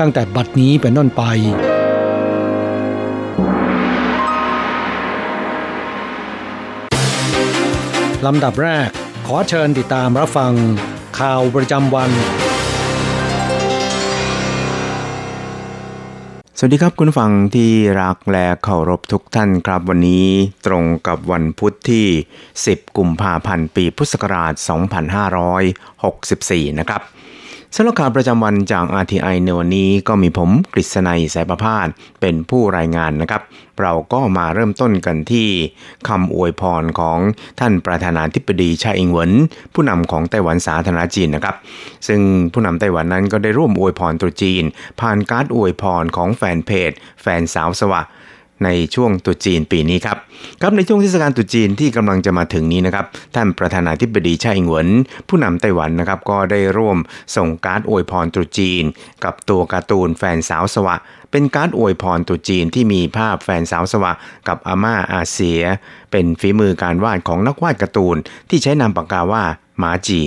ตั้งแต่บัดนี้เป็นต้นไปลำดับแรก ขอเชิญติดตามรับฟัง ข่าวประจำวัน สวัสดีครับคุณฟังที่รักและเคารพทุกท่านครับวันนี้ตรงกับวันพุธที่ 10 กุมภาพันธ์ ปีพุทธศักราช 2564 นะครับ สำหรับข่าวประจำวันจาก RTI ในวันนี้ก็มีผมกฤษณัยสายประพาสเป็นผู้รายงานนะครับ เราก็มาเริ่มต้นกันที่คำอวยพรของท่านประธานาธิบดีชาอิงเหวินผู้นำของไต้หวันสาธารณจีนนะครับ ซึ่งผู้นำไต้หวันนั้นก็ได้ร่วมอวยพรตรุษจีน ผ่านการ์ดอวยพรของแฟนเพจ แฟนสาวสวะ ในช่วงตุจีนปีนี้ครับครับในช่วงเทศกาลตุจีนที่กำลังจะมาถึงนี้นะครับท่านประธานาธิบดีไช่อิงเหวินผู้นำไต้หวันนะครับก็ได้ร่วมส่งการ์ดอวยพรตรุษจีน กับตัวการ์ตูนแฟนสาวสวะ เป็นการ์ดอวยพรตรุษจีนที่มีภาพแฟนสาวสวะ กับอาม่าอาเซีย เป็นฝีมือการวาดของนักวาดการ์ตูนที่ใช้นามปากกาว่าหมาจี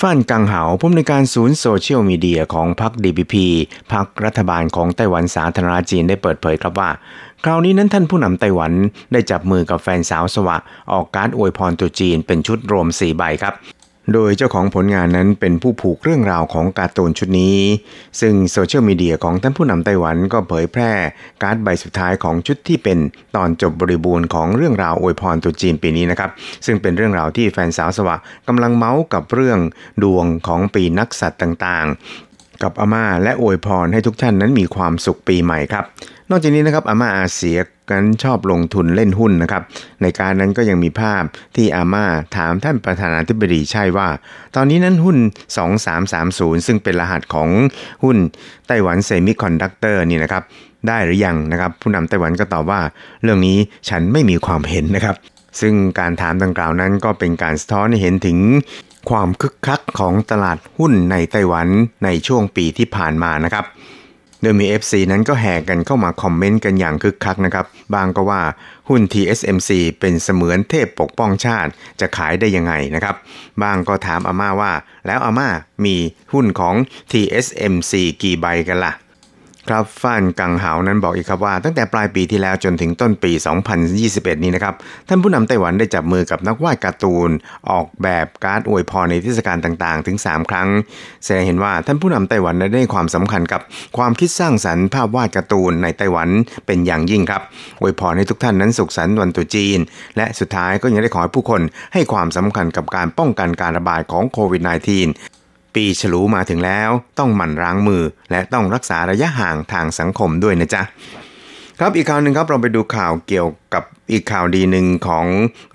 ฟ่านกังเหาผู้อำนวยการศูนย์โซเชียลมีเดียของพรรคดีพีพรรครัฐบาลของไต้หวันสาธารณจีนได้เปิดเผยครับว่า คราวนี้นั้นท่านผู้นำไต้หวันได้จับมือกับแฟนสาวสวะ ออกการอวยพรตุจีนเป็นชุดรวม 4 ใบครับ โดยเจ้าของผลงานนั้นเป็นผู้ผูกเรื่องราวของการ์ตูนชุดนี้ ซึ่งโซเชียลมีเดียของท่านผู้นำไต้หวันก็เผยแพร่การ์ดใบสุดท้ายของชุดที่เป็นตอนจบบริบูรณ์ของเรื่องราวอวยพรตุจีนปีนี้นะครับ ซึ่งเป็นเรื่องราวที่แฟนสาวสวะกำลังเมาส์กับเรื่องดวงของปีนักษัตรต่างๆ กับอาม่าและอวยพรให้ทุกท่านนั้นมีความสุขปีใหม่ครับนอกจากนี้นะครับอาม่าอาเซีย กันชอบลงทุนเล่นหุ้นนะครับ ในการนั้นก็ยังมีภาพที่อาม่าถามท่านประธานาธิบดีใช่ว่า ตอนนี้นั้นหุ้น 2330 ซึ่งเป็นรหัสของหุ้นไต้หวันเซมิคอนดักเตอร์นี่นะครับ ได้หรือยังนะครับ ผู้นำไต้หวันก็ตอบว่า เรื่องนี้ฉันไม่มีความเห็นนะครับ ซึ่งการถามดังกล่าวนั้นก็เป็นการสะท้อนให้เห็นถึงความคึกคักของตลาดหุ้นในไต้หวันในช่วงปีที่ผ่านมานะครับ โดยมี FC นั้นก็แห่กันเข้ามาคอมเมนต์กันอย่างคึกคักนะครับ บางก็ว่าหุ้น TSMC เป็นเสมือนเทพปกป้องชาติจะขายได้ยังไงนะครับ บางก็ถามอาม่าว่า แล้วอาม่ามีหุ้นของ TSMC กี่ใบกันละ่ะ ครับฟ่านกังเหานั้นบอกอีกครับว่า ตั้งแต่ปลายปีที่แล้วจนถึงต้นปี 2021 นี้นะครับ ท่านผู้นำไต้หวันได้จับมือกับนักวาดการ์ตูน ออกแบบการ์ดอวยพรในเทศกาลต่างๆ ถึง 3 ครั้ง แสดงเห็นว่าท่านผู้นำไต้หวันได้ความสำคัญกับความคิดสร้างสรรค์ภาพวาดการ์ตูนในไต้หวันเป็นอย่างยิ่งครับอวยพรให้ทุกท่านนั้นสุขสันต์วันตรุษจีน และสุดท้ายก็ยังได้ขอให้ผู้คนให้ความสำคัญกับการป้องกันการระบาดของโควิด -19 ปีฉลูมาถึงแล้ว ต้องหมั่นล้างมือ และต้องรักษาระยะห่างทางสังคมด้วยนะจ๊ะ ครับอีกข่าวหนึ่งครับเราไปดูข่าวเกี่ยวกับอีกข่าวดีหนึ่งของ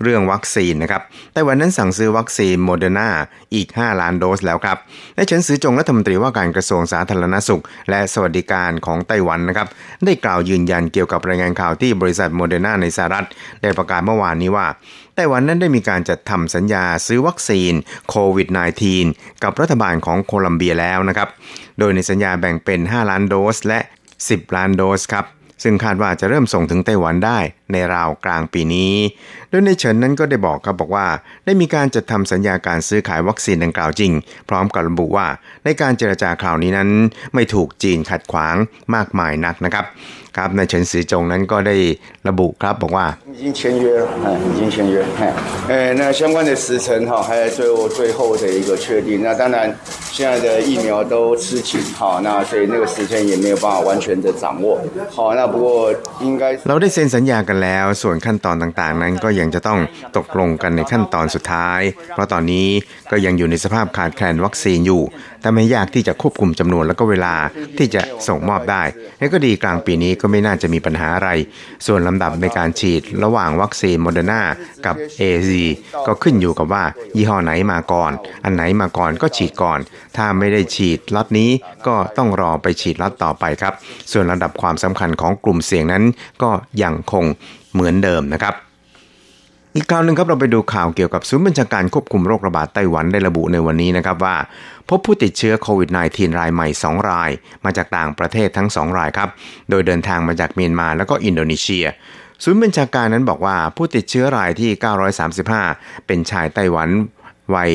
เรื่องวัคซีนนะครับไต้หวันนั้นสั่งซื้อวัคซีนโมเดอร์นาอีก 5 ล้านโดสแล้วครับและเฉินซือจงรัฐมนตรีว่าการกระทรวงสาธารณสุข และสวัสดิการของไต้หวันนะครับได้กล่าวยืนยันเกี่ยวกับรายงานข่าวที่บริษัทโมเดอร์นาในสหรัฐ ได้ประกาศเมื่อวานนี้ว่าไต้หวันนั้นได้มีการจัดทำสัญญาซื้อวัคซีนโควิด -19 กับรัฐบาลของโคลัมเบียแล้วนะครับโดยในสัญญาแบ่งเป็น 5 ล้านโดสและ 10 ล้านโดสครับ ซึ่งคาดว่าจะเริ่มส่งถึงไต้หวันได้ในราวกลางปีนี้ โดยในเฉินนั้นก็ได้บอกครับบอกว่า ได้มีการจัดทำสัญญาการซื้อขายวัคซีนดังกล่าวจริง พร้อมกับระบุว่าในการเจรจาคราวนี้นั้นไม่ถูกจีนขัดขวางมากมายนักนะครับครับในเฉินซือจงนั้นก็ได้ระบุครับบอกว่า已经签约了，哎，已经签约，哎，哎，那相关的时程哈，还在最后最后的一个确定。那当然，现在的疫苗都吃紧，好，那所以那个时间也没有办法完全的掌握。好，那不过应该เราได้เซ็นสัญญากันแล้ว ส่วนขั้นตอนต่างๆ นั้นก็ยัง ังจะต้องตกลงกันในขั้นตอนสุดท้าย เพราะตอนนี้ก็ยังอยู่ในสภาพขาดแคลนวัคซีนอยู่ทำให้ยากที่จะควบคุมจำนวนและก็เวลาที่จะส่งมอบได้และก็ดีกลางปีนี้ก็ไม่น่าจะมีปัญหาอะไร ส่วนลำดับในการฉีดระหว่างวัคซีนโมเดอร์นากับ AZ ก็ขึ้นอยู่กับว่ายี่ห้อไหนมาก่อน อันไหนมาก่อนก็ฉีดก่อน ถ้าไม่ได้ฉีดล็อตนี้ก็ต้องรอไปฉีดล็อตต่อไปครับ ส่วนระดับความสำคัญของกลุ่มเสี่ยงนั้นก็ยังคงเหมือนเดิมนะครับ อีกข่าวหนึ่งครับเราไปดูข่าวเกี่ยวกับศูนย์บัญชาการควบคุมโรคระบาดไต้หวันได้ระบุในวันนี้นะครับว่า พบผู้ติดเชื้อโควิด -19 รายใหม่ 2 ราย มาจากต่างประเทศทั้ง 2 รายครับ โดยเดินทางมาจากเมียนมาแล้วก็อินโดนีเซีย ศูนย์บัญชาการนั้นบอกว่าผู้ติดเชื้อรายที่ 935 เป็นชายไต้หวันวัย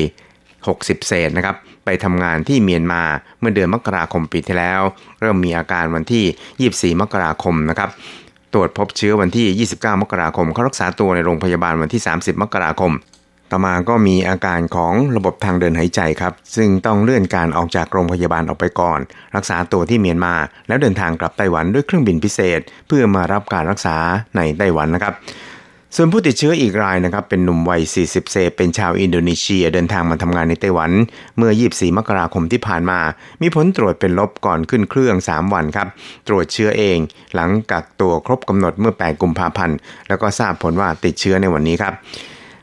60 เศษนะครับไปทำงานที่เมียนมาเมื่อเดือนมกราคมปีที่แล้ว เริ่มมีอาการวันที่ 24 มกราคมนะครับ รวจพบเชื้อวันที่ 29 มกราคม เขารักษาตัวในโรงพยาบาลวันที่ 30 มกราคม ต่อมาก็มีอาการของระบบทางเดินหายใจครับ ซึ่งต้องเลื่อนการออกจากโรงพยาบาลออกไปก่อน รักษาตัวที่เมียนมา แล้วเดินทางกลับไต้หวันด้วยเครื่องบินพิเศษ เพื่อมารับการรักษาในไต้หวันนะครับ ส่วนผู้ติดเชื้ออีกรายนะครับเป็นหนุ่มวัย 40 เศษ เป็นชาวอินโดนีเซียเดินทางมาทำงานในไต้หวัน เมื่อ 24 มกราคมที่ผ่านมา มีผลตรวจเป็นลบก่อนขึ้นเครื่อง 3 วันครับ ตรวจเชื้อเอง หลังกักตัวครบกำหนดเมื่อ 8 กุมภาพันธ์ แล้วก็ทราบผลว่าติดเชื้อในวันนี้ครับ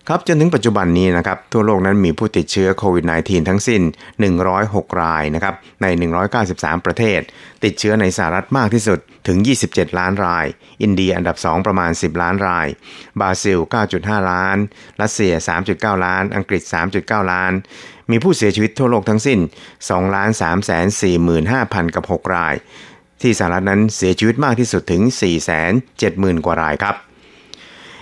ครับจนถึงปัจจุบันนี้นะครับทั่วโลกนั้นมีผู้ติดเชื้อโควิด -19 ทั้งสิ้น 106 รายนะครับใน 193 ประเทศ ติดเชื้อในสหรัฐมากที่สุดถึง 27 ล้านราย อินเดียอันดับ 2 ประมาณ 10 ล้านราย บราซิล 9.5 ล้าน รัสเซีย 3.9 ล้าน อังกฤษ 3.9 ล้าน มีผู้เสียชีวิตทั่วโลกทั้งสิ้น 2 ล้าน3 4 5 0 0 0 กับ 6 ราย ที่สหรัฐนั้นเสียชีวิตมากที่สุดถึง 4 7 0 0 0 0 กว่ารายครับ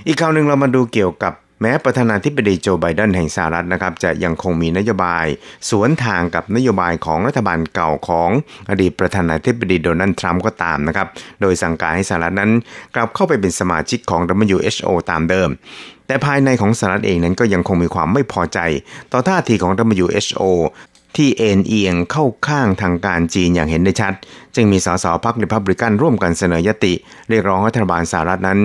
อีกข่าวหนึ่งเรามาดูเกี่ยวกับ แม้ประธานาธิบดีโจไบเดนแห่งสหรัฐนะครับจะยังคงมีนโยบาย สวนทางกับนโยบายของรัฐบาลเก่าของอดีตประธานาธิบดีโดนัลด์ทรัมป์ก็ตามนะครับ โดยสั่งการให้สหรัฐนั้น กลับเข้าไปเป็นสมาชิกของ WHO ตามเดิม แต่ภายในของสหรัฐเองนั้นก็ยังคงมีความไม่พอใจ ต่อท่าทีของ WHO ที่เอ็นเอียงเข้าข้างทางการจีนอย่างเห็นได้ชัด จึงมีสสพรรคริพับลิกันร่วมกันเสนอยติ เรียกร้องให้รัฐบาลสหรัฐนั้น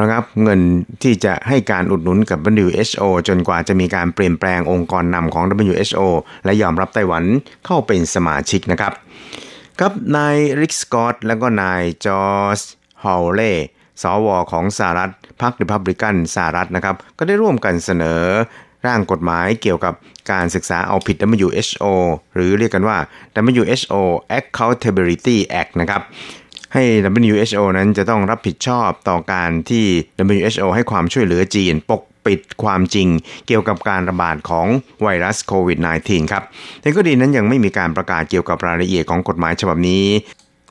ระงับเงินที่จะให้การอุดหนุนกับ WHO จนกว่าจะมีการเปลี่ยนแปลงองค์กรนำของ WHO และยอมรับไต้หวันเข้าเป็นสมาชิกนะครับครับนายริกสกอตและก็นายจอร์จฮอลเล่สวของสหรัฐพรรคริพับลิกันสหรัฐนะครับ ก็ได้ร่วมกันเสนอร่างกฎหมายเกี่ยวกับการศึกษาเอาผิด WHO หรือเรียกกันว่า WHO Accountability Act นะครับ ให้ WHO นั้นจะต้องรับผิดชอบต่อการที่ WHO ให้ความช่วยเหลือจีนปกปิดความจริงเกี่ยวกับการระบาดของไวรัสโควิด -19 ครับแต่ก็ดีนั้นยังไม่มีการประกาศเกี่ยวกับรายละเอียดของกฎหมายฉบับนี้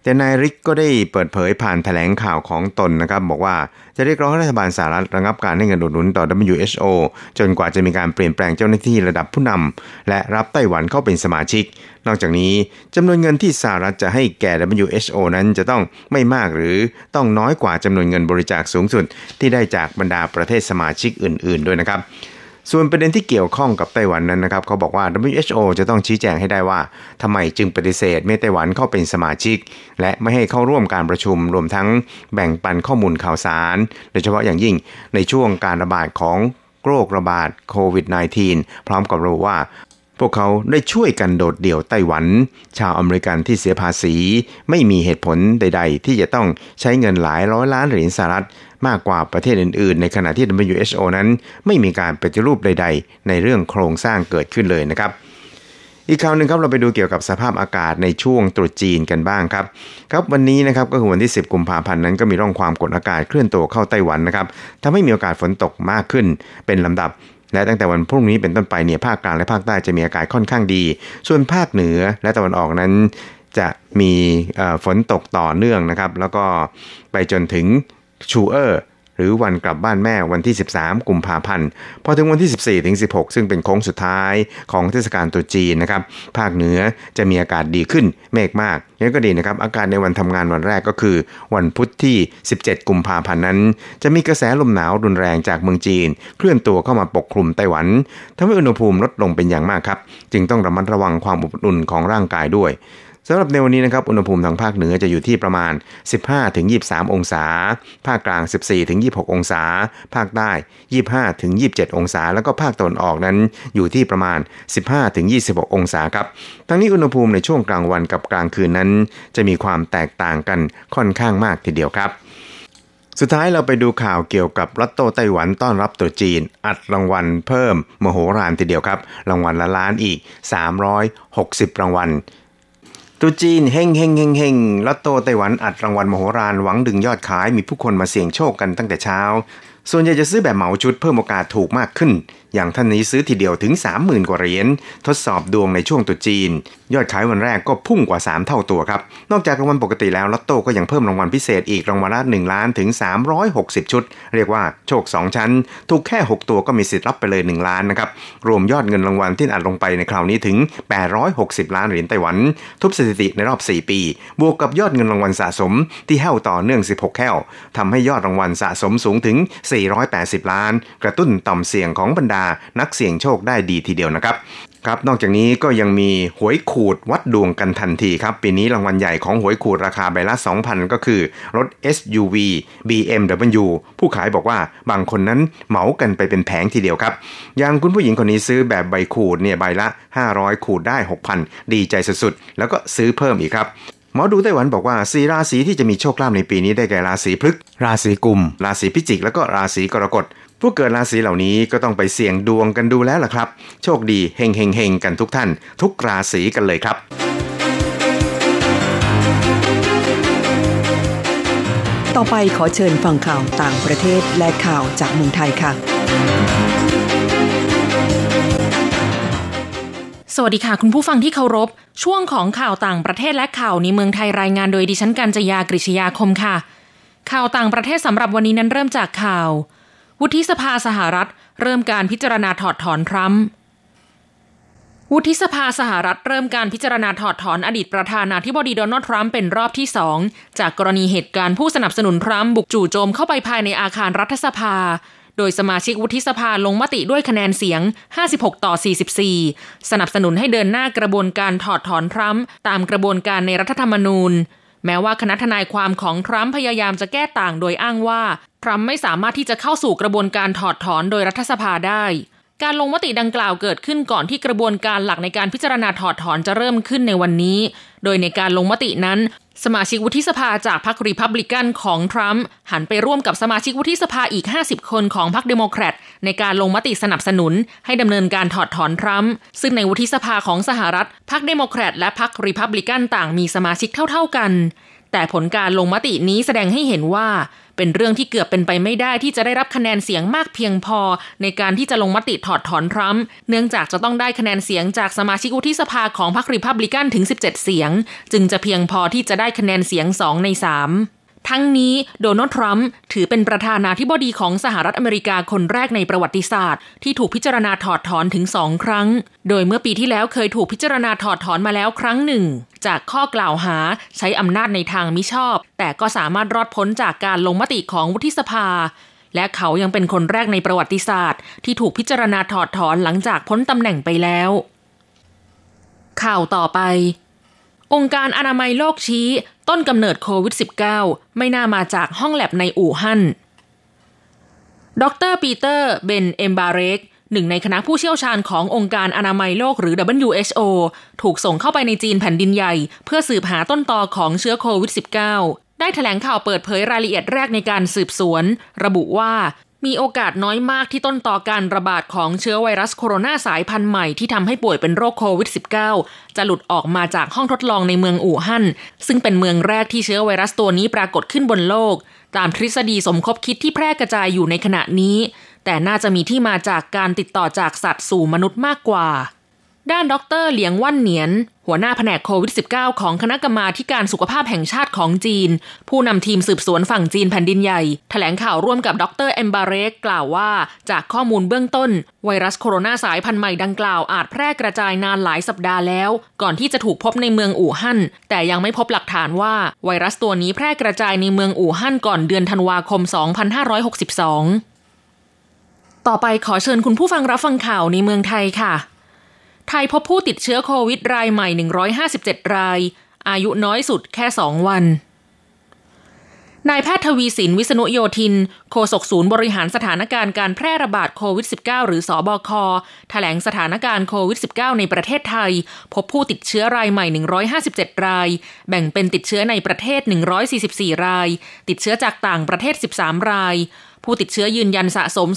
แต่นายริกก็ได้เปิดเผยผ่านแถลงข่าวของตนนะครับ บอกว่าจะเรียกร้องให้รัฐบาลสหรัฐระงับการให้เงินอุดหนุนต่อ WHO จนกว่าจะมีการเปลี่ยนแปลงเจ้าหน้าที่ระดับผู้นำและรับไต้หวันเข้าเป็นสมาชิก นอกจากนี้จำนวนเงินที่สหรัฐจะให้แก่ WHO นั้นจะต้องไม่มากหรือต้องน้อยกว่าจำนวนเงินบริจาคสูงสุด ที่ได้จากบรรดาประเทศสมาชิกอื่น ๆ ด้วยนะครับ ส่วนประเด็นที่เกี่ยวข้องกับไต้หวันนั้นนะครับเขาบอกว่า WHO จะต้องชี้แจงให้ได้ว่าทำไมจึงปฏิเสธไม่ไต้หวันเข้าเป็นสมาชิก และไม่ให้เข้าร่วมการประชุมรวมทั้งแบ่งปันข้อมูลข่าวสาร โดยเฉพาะอย่างยิ่งในช่วงการระบาดของโรคระบาดโควิด -19 พร้อมกับระบุว่าพวกเขาได้ช่วยกันโดดเดี่ยวไต้หวัน ชาวอเมริกันที่เสียภาษี ไม่มีเหตุผลใด ๆ ที่จะต้องใช้เงินหลายร้อยล้านเหรียญสหรัฐ มากกว่าประเทศอื่นๆ ในขณะที่ WHO นั้น ไม่มีการปฏิรูปใด ๆ ในเรื่องโครงสร้างเกิดขึ้นเลยนะครับอีกข่าวหนึ่งครับเราไปดูเกี่ยวกับสภาพอากาศในช่วงตรุษจีนกันบ้างครับครับวันนี้นะครับก็คือวันที่ 10 กุมภาพันธ์นั้นก็มีร่องความกดอากาศเคลื่อนตัวเข้าไต้หวันนะครับทำให้มีโอกาสฝนตกมากขึ้นเป็นลำดับ และตั้งแต่วันพรุ่งนี้เป็นต้นไปเนี่ยภาคกลางและภาคใต้จะมีอากาศค่อนข้างดี ส่วนภาคเหนือและตะวันออกนั้นจะมีฝนตกต่อเนื่องนะครับ แล้วก็ไปจนถึง ชูเออร์หรือวันกลับบ้านแม่วันที่ 13 กุมภาพันธ์ พอถึงวันที่ 14ถึง16 ซึ่งเป็นโค้งสุดท้ายของเทศกาลตรุษจีนนะครับ ภาคเหนือจะมีอากาศดีขึ้นเมฆมากนี่ก็ดีนะครับ อากาศในวันทำงานวันแรกก็คือ วันพุธที่ 17 กุมภาพันธ์นั้น จะมีกระแสลมหนาวรุนแรงจากเมืองจีน เคลื่อนตัวเข้ามาปกคลุมไต้หวันทำให้อุณหภูมิลดลงเป็นอย่างมากครับ จึงต้องระมัดระวังความอบอุ่นของร่างกายด้วย สำหรับในวันนี้นะครับ อุณหภูมิทางภาคเหนือจะอยู่ที่ประมาณ 15-23 องศา ภาคกลาง 14-26 องศา ภาคใต้ 25-27 องศา แล้วก็ภาคตะวันออกนั้นอยู่ที่ประมาณ 15-26 องศาครับ ทั้งนี้อุณหภูมิในช่วงกลางวันกับกลางคืนนั้น จะมีความแตกต่างกันค่อนข้างมากทีเดียวครับสุดท้ายเราไปดูข่าวเกี่ยวกับรัตโตไต้หวันต้อนรับตัวจีน อัดรางวัลเพิ่มมโหฬารทีเดียวครับ รางวัลละล้านอีก 360 รางวัล ตุจีนเฮงเฮงเฮงเฮงลอตโตไต้หวันอัดรางวัลมโหฬารหวังดึงยอดขายมีผู้คนมาเสี่ยงโชคกันตั้งแต่เช้า ส่วนใหญ่จะซื้อแบบเหมาชุดเพิ่มโอกาสถูกมากขึ้น อย่างท่านนี้ซื้อทีเดียวถึง 30,000 กว่าเหรียญทดสอบดวงในช่วงตุจีน ยอดขายวันแรกก็พุ่งกว่า 3 เท่าตัวครับ นอกจากรางวัลปกติแล้วลอตโต้ก็ยังเพิ่มรางวัลพิเศษอีกรางวัลละ1ล้านถึง 360 ชุด เรียกว่าโชค 2 ชั้น ถูกแค่ 6 ตัวก็มีสิทธิ์รับไปเลย 1 ล้านนะครับรวมยอดเงินรางวัลที่อัดลงไปในคราวนี้ถึง 860 ล้านเหรียญไต้หวัน ทุบสถิติในรอบ 4 ปี บวกกับยอดเงินรางวัลสะสมที่แห้วต่อเนื่อง 16 แห้วทำให้ยอดรางวัลสะสมสูงถึง 480 ล้าน กระตุ้นต่อมเสี่ยงของบรรดานักเสี่ยงโชคได้ดีทีเดียวนะครับครับนอกจากนี้ก็ยังมีหวยขูดวัดดวงกันทันทีครับ ปีนี้รางวัลใหญ่ของหวยขูดราคาใบละ 2,000 ก็คือ รถ SUV BMW ผู้ขายบอกว่าบางคนนั้นเหมากันไปเป็นแผงทีเดียวครับ อย่างคุณผู้หญิงคนนี้ซื้อแบบใบขูดเนี่ยใบละ 500 ขูดได้ 6,000 ดีใจสุดๆ แล้วก็ซื้อเพิ่มอีกครับหมอดูไต้หวันบอกว่าสีราศีที่จะมีโชคลาภในปีนี้ได้แก่ราศีพฤกษ์ราศีกุม ราศีพิจิก แล้วก็ราศีกรกฎ ผู้เกิดราศีเหล่านี้ก็ต้องไปเสี่ยงดวงกันดูแล้วล่ะครับ โชคดีเฮงเฮงเฮงกันทุกท่าน ทุกราศีกันเลยครับต่อไปขอเชิญฟังข่าวต่างประเทศและข่าวจากเมืองไทยค่ะ สวัสดีค่ะ คุณผู้ฟังที่เคารพ ช่วงของข่าวต่างประเทศและข่าวในเมืองไทยรายงานโดยดิฉันกัญจยากริชยาคมค่ะ ข่าวต่างประเทศสำหรับวันนี้นั้นเริ่มจากข่าว วุฒิสภาสหรัฐ เริ่มการพิจารณาถอดถอนทรัมป์วุฒิสภาสหรัฐเริ่มการพิจารณาถอดถอนอดีตประธานาธิบดีโดนัลด์ทรัมป์เป็นรอบที่สองจากกรณีเหตุการณ์ผู้สนับสนุนทรัมป์บุกจู่โจมเข้าไปภายในอาคารรัฐสภา โดยสมาชิกวุฒิสภาลงมติด้วยคะแนนเสียง 56 ต่อ 44 สนับสนุนให้เดินหน้ากระบวนการถอดถอนทรัมป์ตามกระบวนการในรัฐธรรมนูญ แม้ว่าคณะทนายความของทรัมป์พยายามจะแก้ต่างโดยอ้างว่า ทรัมป์ไม่สามารถที่จะเข้าสู่กระบวนการถอดถอนโดยรัฐสภาได้ การลงมติดังกล่าวเกิดขึ้นก่อนที่กระบวนการหลักในการพิจารณาถอดถอนจะเริ่มขึ้นในวันนี้ โดยในการลงมตินั้น สมาชิกวุฒิสภาจากพรรครีพับลิกันของทรัมป์หันไปร่วมกับสมาชิกวุฒิสภาอีก 50 คนของพรรคเดโมแครตในการลงมติสนับสนุน ให้ดำเนินการถอดถอนทรัมป์ซึ่งในวุฒิสภาของสหรัฐพรรคเดโมแครตและพรรครีพับลิกันต่างมีสมาชิกเท่า ๆกัน แต่ผลการลงมตินี้แสดงให้เห็นว่า เป็นเรื่องที่เกือบเป็นไปไม่ได้ที่จะได้รับคะแนนเสียงมากเพียงพอ ในการที่จะลงมติถอดถอนทรัมป์เนื่องจากจะต้องได้คะแนนเสียงจากสมาชิกวุฒิสภาของพรรครีพับลิกันถึง 17 เสียง จึงจะเพียงพอที่จะได้คะแนนเสียง 2 ใน 3 ทั้งนี้โดนัลด์ทรัมป์ถือเป็นประธานาธิบดีของสหรัฐอเมริกาคนแรกในประวัติศาสตร์ ที่ถูกพิจารณาถอดถอนถึงสองครั้ง โดยเมื่อปีที่แล้วเคยถูกพิจารณาถอดถอนมาแล้วครั้งหนึ่ง จากข้อกล่าวหาใช้อำนาจในทางมิชอบ แต่ก็สามารถรอดพ้นจากการลงมติของวุฒิสภา และเขายังเป็นคนแรกในประวัติศาสตร์ ที่ถูกพิจารณาถอดถอนหลังจากพ้นตำแหน่งไปแล้ว ข่าวต่อไป องค์การอนามัยโลกชี้ ต้นกำเนิดโควิด -19 ไม่น่ามาจากห้องแลบในอู่ฮั่น ดรปีเตอร์ เบนเอมบาเรกหนึ่งในคณะผู้เชี่ยวชาญขององค์การอนามัยโลกหรือ WHO ถูกส่งเข้าไปในจีนแผ่นดินใหญ่ เพื่อสืบหาต้นตอของเชื้อโควิด -19 ได้แถลงข่าวเปิดเผยรายละเอียดแรกในการสืบสวน ระบุว่า มีโอกาสน้อยมากที่ต้นต่อการระบาดของเชื้อไวรัสโคโรนาสายพันธุ์ใหม่ที่ทำให้ป่วยเป็นโรคโควิด -19 จะหลุดออกมาจากห้องทดลองในเมืองอู่ฮั่น ซึ่งเป็นเมืองแรกที่เชื้อไวรัสตัวนี้ปรากฏขึ้นบนโลก ตามทฤษฎีสมคบคิดที่แพร่กระจายอยู่ในขณะนี้ แต่น่าจะมีที่มาจากการติดต่อจากสัตว์สู่มนุษย์มากกว่า ด้านดรเหลียงว่านเหนียน หัวหน้าแผนกโควิด -19 ของคณะกรรมาการสุขภาพแห่งชาติของจีน ผู้นำทีมสืบสวนฝั่งจีนแผ่นดินใหญ่แถลงข่าวร่วมกับดรเอมบาเรกกล่าวว่า จากข้อมูลเบื้องต้น ไวรัสโคโรนาสายพันธุ์ใหม่ดังกล่าวอาจแพร่กระจายนานหลายสัปดาห์แล้ว ก่อนที่จะถูกพบในเมืองอู่ฮั่น แต่ยังไม่พบหลักฐานว่า ไวรัสตัวนี้แพร่กระจายในเมืองอู่ฮั่นก่อนเดือนธันวาคม 2562 ต่อไปขอเชิญคุณผู้ฟังรับฟังข่าวในเมืองไทยค่ะ ไทยพบผู้ติดเชื้อโควิดรายใหม่ 157 ราย อายุน้อยสุดแค่ 2 วัน นายแพทย์ทวีสินวิษณุโยธิน โฆษกศูนย์บริหารสถานการณ์การแพร่ระบาดโควิด -19 หรือสอบคแถลงสถานการณ์โควิด -19 ในประเทศไทย พบผู้ติดเชื้อรายใหม่ 157 ราย แบ่งเป็นติดเชื้อในประเทศ 144 ราย ติดเชื้อจากต่างประเทศ 13 ราย ผู้ติดเชื้อยืนยันสะสม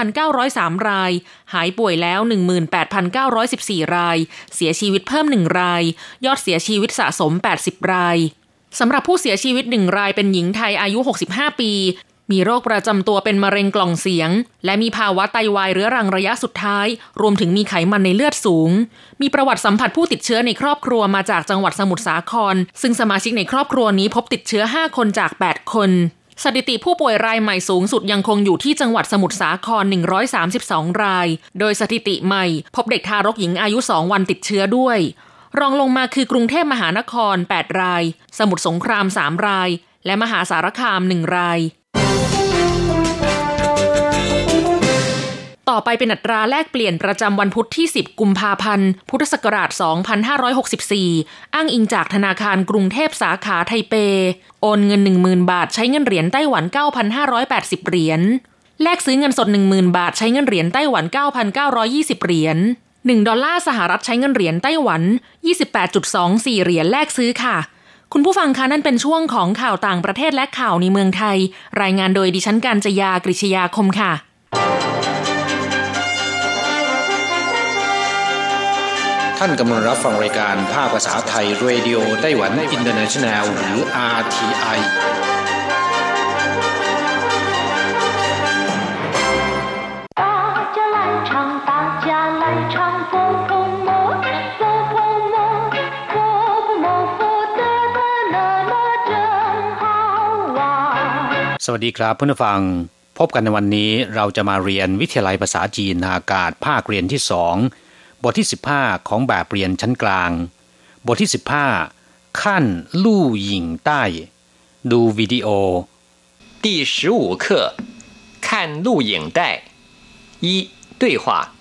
23,903 ราย หายป่วยแล้ว 18,914 ราย เสียชีวิตเพิ่ม 1 ราย ยอดเสียชีวิตสะสม 80 ราย สำหรับผู้เสียชีวิตหนึ่งรายเป็นหญิงไทยอายุ 65 ปี มีโรคประจำตัวเป็นมะเร็งกล่องเสียง และมีภาวะไตวายเรื้อรังระยะสุดท้าย รวมถึงมีไขมันในเลือดสูง มีประวัติสัมผัสผู้ติดเชื้อในครอบครัวมาจากจังหวัดสมุทรสาคร ซึ่งสมาชิกในครอบครัวนี้พบติดเชื้อ 5 คนจาก 8 คน สถิติผู้ป่วยรายใหม่สูงสุดยังคงอยู่ที่จังหวัดสมุทรสาคร 132 ราย โดยสถิติใหม่ พบเด็กทารกหญิงอายุ 2 วันติดเชื้อด้วย รองลงมาคือกรุงเทพมหานคร 8 ราย สมุทรสงคราม 3 ราย และมหาสารคาม 1 ราย ต่อไปเป็นอัตราแลกเปลี่ยนประจำวันพุธที่ 10 กุมภาพันธ์ พุทธศักราช 2564 อ้างอิงจากธนาคารกรุงเทพสาขาไทเป โอนเงิน 10,000 บาทใช้เงินเหรียญไต้หวัน 9,580 เหรียญ แลกซื้อเงินสด 10,000 บาทใช้เงินเหรียญไต้หวัน 9,920 เหรียญ1ดอลลาร์สหรัฐใช้เงินเหรียญไต้หวัน 28.24 เหรียญแลกซื้อค่ะคุณผู้ฟังคะนั่นเป็นช่วงของข่าวต่างประเทศและข่าวในเมืองไทย รายงานโดยดิฉันการจยากริชยาคมค่ะ ท่านกำลังรับฟังรายการภาคภาษาไทย Radio Taiwan International หรือ RTI สวัสดีครับเพื่อนฟัง พบกันในวันนี้เราจะมาเรียนวิทยาลัยภาษาจีนอากาศภาคเรียนที่สอง บทที่ 15 ของแบบเรียนชั้นกลาง บทที่ 15 ขั้นลู่หญิงใต้ ดูวิดีโอ第十五课看录影带一对话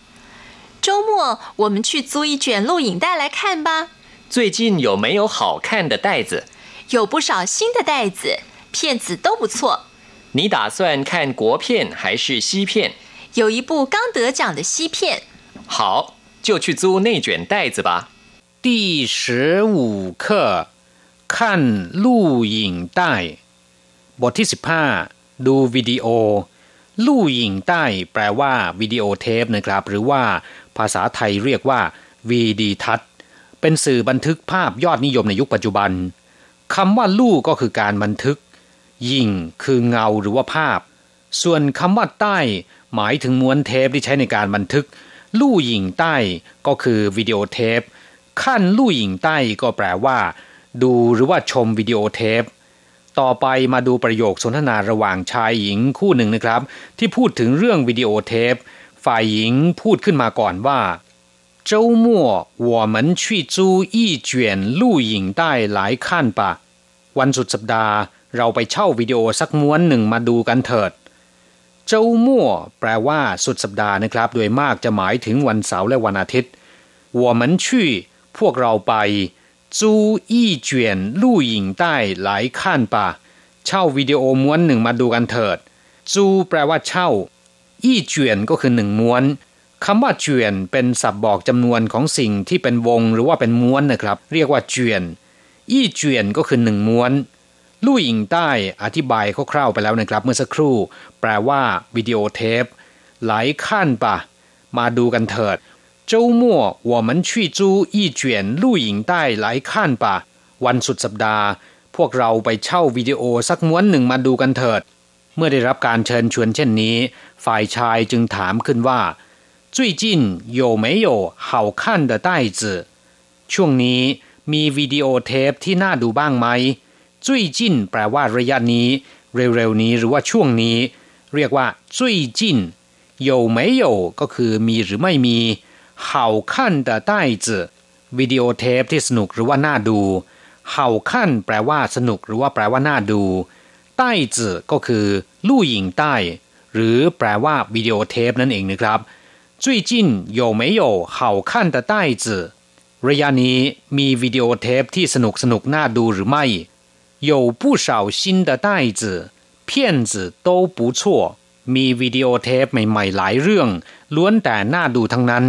周末我们去租一卷录影带来看吧。最近有没有好看的袋子？有不少新的袋子，片子都不错。你打算看国片还是西片？有一部刚得奖的西片。好， 就去租那卷袋子吧。第十五课ขั้นลู่หญิงใต้ บทที่ 15 ดูวิดีโอ ลู่หญิงใต้ แปลว่าวิดีโอเทปนะครับ หรือว่าภาษาไทยเรียกว่าวีดีทัศเป็นสื่อบันทึกภาพยอดนิยมในยุคปัจจุบันคำว่าลู่ก็คือการบันทึก ยิงคือเงาหรือว่าภาพ ส่วนคำว่าใต้ หมายถึงม้วนเทปที่ใช้ในการบันทึก ลู่หญิงใต้ก็คือวิดีโอเทป ขั้นลู่หญิงใต้ก็แปลว่า ดูหรือว่าชมวิดีโอเทป ต่อไปมาดูประโยคสนทนาระหว่างชายหญิงคู่หนึ่งนะครับ ที่พูดถึงเรื่องวิดีโอเทป ฝ่ายหญิงพูดขึ้นมาก่อนว่า周末我们去租一卷录影带来看吧วันสุดสัปดาห์ เราไปเช่าวิดีโอสักม้วนหนึ่งมาดูกันเถิด เจ้ามั่วแปลว่าสุดสัปดาห์นะครับ โดยมากจะหมายถึงวันเสาร์และวันอาทิตย์我们去พวกเราไป租一卷录影带来看吧เช่าวิดีโอม้วนหนึ่งมาดูกันเถิดจูแปลว่าเช่า อี้เจวนก็คือหนึ่งม้วนคำว่าเจวนเป็นศัพท์บอกจำนวนของสิ่งที่เป็นวงหรือว่าเป็นม้วนนะครับ เรียกว่าเจวนอี้เจวนก็คือหนึ่งม้วน ลู่หญิงใต้อธิบายคร่าวๆไปแล้วนะครับ เมื่อสักครู่ แปลว่าวิดีโอเทปหลายขั้นปะมาดูกันเถิด周末我们去租一卷录影带来看吧วันสุดสัปดาห์ พวกเราไปเช่าวิดีโอสักม้วนหนึ่งมาดูกันเถิด เมื่อได้รับการเชิญชวนเช่นนี้ ฝ่ายชายจึงถามขึ้นว่า最近有没有好看的袋子ช่วงนี้มีวิดีโอเทปที่น่าดูบ้างไหม 最近แปลว่าระยะนี้ เร็วๆนี้หรือว่าช่วงนี้ เรียกว่า最近有没有ก็คือมีหรือไม่มี好看的袋子วิดีโอเทปที่สนุกหรือว่าน่าดูเห่าขั้นแปลว่าสนุกหรือว่าแปลว่าน่าดู ใต้จืก็คือ ลู่หญิงใต้ หรือแปลว่าวิดีโอเทปนั่นเองนะครับ最近有没有好看的袋子ระยะนี้มีวิดีโอเทปที่สนุกสนุกน่าดูหรือไม่ 有不少新的袋子片子都不错มีวิดีโอเทปใหม่ๆหลายเรื่อง ล้วนแต่น่าดูทั้งนั้น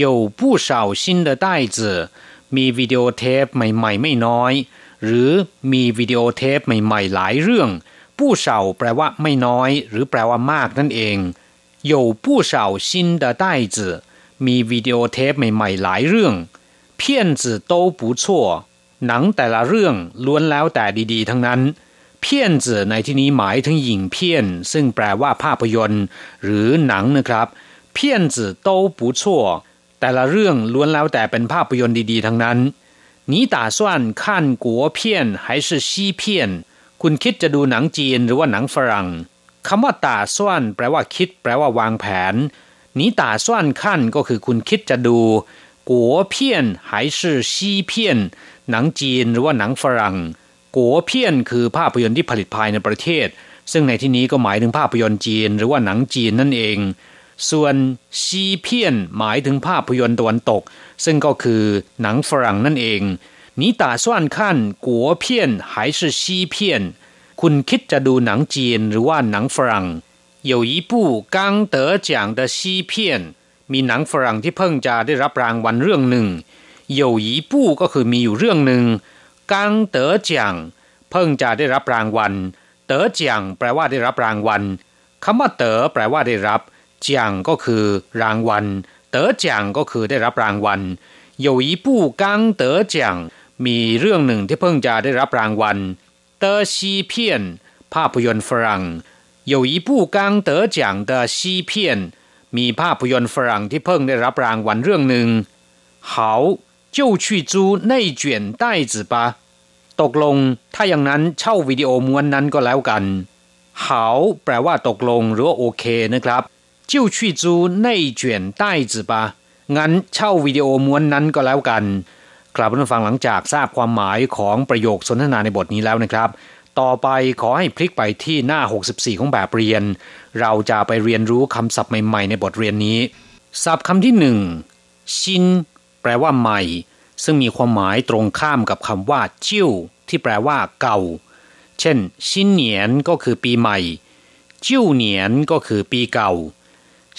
有不少新的袋子มีวิดีโอเทปใหม่ๆไม่น้อย หรือมีวิดีโอเทปใหม่ๆหลายเรื่องผู้เฉาแปลว่าไม่น้อย หรือแปลว่ามากนั่นเอง有不少新的袋子มีวิดีโอเทปใหม่ๆหลายเรื่อง片子都不错 หนังแต่ละเรื่องล้วนแล้วแต่ดีๆ ทั้งนั้นเพี้ยนจืในที่นี้หมายถึงหญิงเพี้ยน ซึ่งแปลว่าภาพยนตร์ หรือหนังนะครับเพี้ยนจื都不错แต่ละเรื่องล้วนแล้วแต่เป็นภาพยนตร์ดีๆ ทั้งนั้น你打算看国片还是西片คุณคิดจะดูหนังจีนหรือว่าหนังฝรั่งคำว่าตาส่วนแปลว่าคิด แปลว่าวางแผน你打算看ก็คือคุณคิดจะดู国片还是西片หนั งจีนหรือว่าหนังฝรั่งกัวเพี้ยนคือภาพยนตร์ที่ผลิตภายในประเทศ ซึ่งในที่นี้ก็หมายถึงภาพยนตร์จีนหรือว่าหนังจีนนั่นเอง ส่วนซีเพียนหมายถึงภาพยนตร์ตะวันตก ซึ่งก็คือหนังฝรั่งนั่นเอง你打算看国片还是西片คุณคิดจะดูหนังจีนหรือว่าหนังฝรั่ง有一部刚得奖的西片มีหนังฝรั่งที่เพิ่งจะได้รับรางวัลเรื่องหนึ่ง 有一部ก็คือมีอยู่เรื่องหนึ่งกังเต๋อจียงเพิ่งจะได้รับรางวัล เต๋อจียงแปลว่าได้รับรางวัลคำว่าเต๋อแปลว่าได้รับจียงก็คือรางวัล เต๋อจียงก็คือได้รับรางวัล 有一部刚得奖มีเรื่องหนึ่งที่เพิ่งจะได้รับรางวัลเตอร์ซีเพียนภาพยนตร์ฝรั่ง有一部刚得奖的西片มีภาพยนตร์ฝรั่งที่เพิ่งได้รับรางวัลเรื่องหนึ่ง好 就去租内卷袋子吧ตกลงถ้าอย่างนั้นเช่าวิดีโอม้วนนั้นก็แล้วกัน好แปลว่าตกลงหรือว่าโอเคนะครับ就去租内卷袋子吧งั้นเช่าวิดีโอม้วนนั้นก็แล้วกันครับผู้ฟังหลังจากทราบความหมายของประโยคสนทนาในบทนี้แล้วนะครับ ต่อไปขอให้พลิกไปที่หน้า 64 ของแบบเรียน เราจะไปเรียนรู้คำศัพท์ใหม่ๆ ในบทเรียนนี้ ศัพท์คำที่หนึ่งชิน แปลว่าใหม่ ซึ่งมีความหมายตรงข้ามกับคำว่าจิ้วที่แปลว่า เก่า เช่น ชินเหนียนก็คือปีใหม่ จิ้วเหนียนก็คือปีเก่า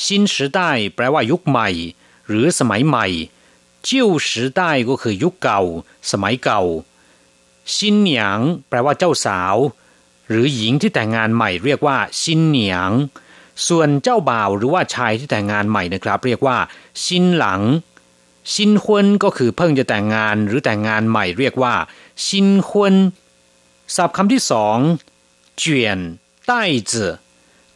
ชินสิไดแปลว่ายุคใหม่ หรือสมัยใหม่จิ้วสิไดก็คือยุคเก่า สมัยเก่า ชินเหนียงแปลว่าเจ้าสาว หรือหญิงที่แต่งงานใหม่ เรียกว่า ชินเหนียงส่วนเจ้าบ่าวหรือว่าชายที่แต่งงานใหม่นะครับ เรียกว่า ชินหลัง ชินฮวนก็คือเพิ่งจะแต่งงานหรือแต่งงานใหม่เรียกว่า ชินฮวนศัพท์คำที่สองเจียนใต้จือ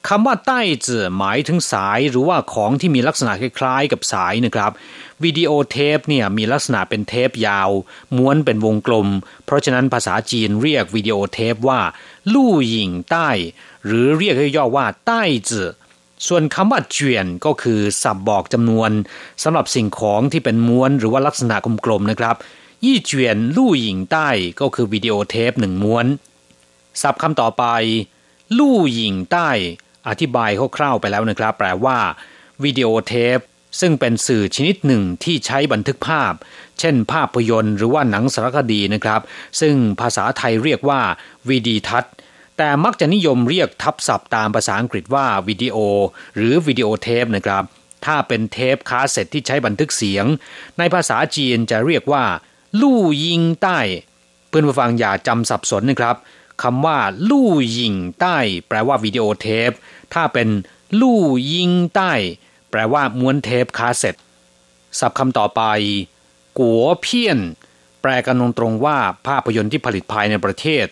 คำว่าใต้จือหมายถึงสายหรือว่าของที่มีลักษณะคล้ายๆ กับสายนะครับ วิดีโอเทปเนี่ยมีลักษณะเป็นเทปยาว ม้วนเป็นวงกลม เพราะฉะนั้นภาษาจีนเรียกวิดีโอเทปว่า ลู่หยิงใต้ หรือเรียกย่อว่าใต้จือ ส่วนคำว่าเจียนก็คือสับบอกจำนวนสำหรับสิ่งของที่เป็นม้วนหรือว่าลักษณะกลมๆนะครับยี่เจียนลู่หยิงใต้ก็คือวิดีโอเทปหนึ่งม้วนศัพท์คำต่อไป ลู่หยิงใต้ อธิบายคร่าวๆไปแล้วนะครับ แปลว่าวิดีโอเทปซึ่งเป็นสื่อชนิดหนึ่งที่ใช้บันทึกภาพ เช่นภาพยนตร์หรือว่าหนังสารคดีนะครับ ซึ่งภาษาไทยเรียกว่าวิดีทัศน์ แต่มักจะนิยมเรียกทับศัพท์ตามภาษาอังกฤษว่าวิดีโอ หรือวิดีโอเทปนะครับ ถ้าเป็นเทปคาสเซ็ตที่ใช้บันทึกเสียง ในภาษาจีนจะเรียกว่า ลู่ยิงใต้ เพื่อนผู้ฟังอย่าจำสับสนนะครับคำว่า 录影带 แปลว่าวิดีโอเทป ถ้าเป็นลู่ยิงใต้ แปลว่าม้วนเทปคาสเซ็ตศัพท์คำต่อไป กัวเพี้ยน แปลกันตรงๆว่าภาพยนตร์ที่ผลิตภายในประเทศ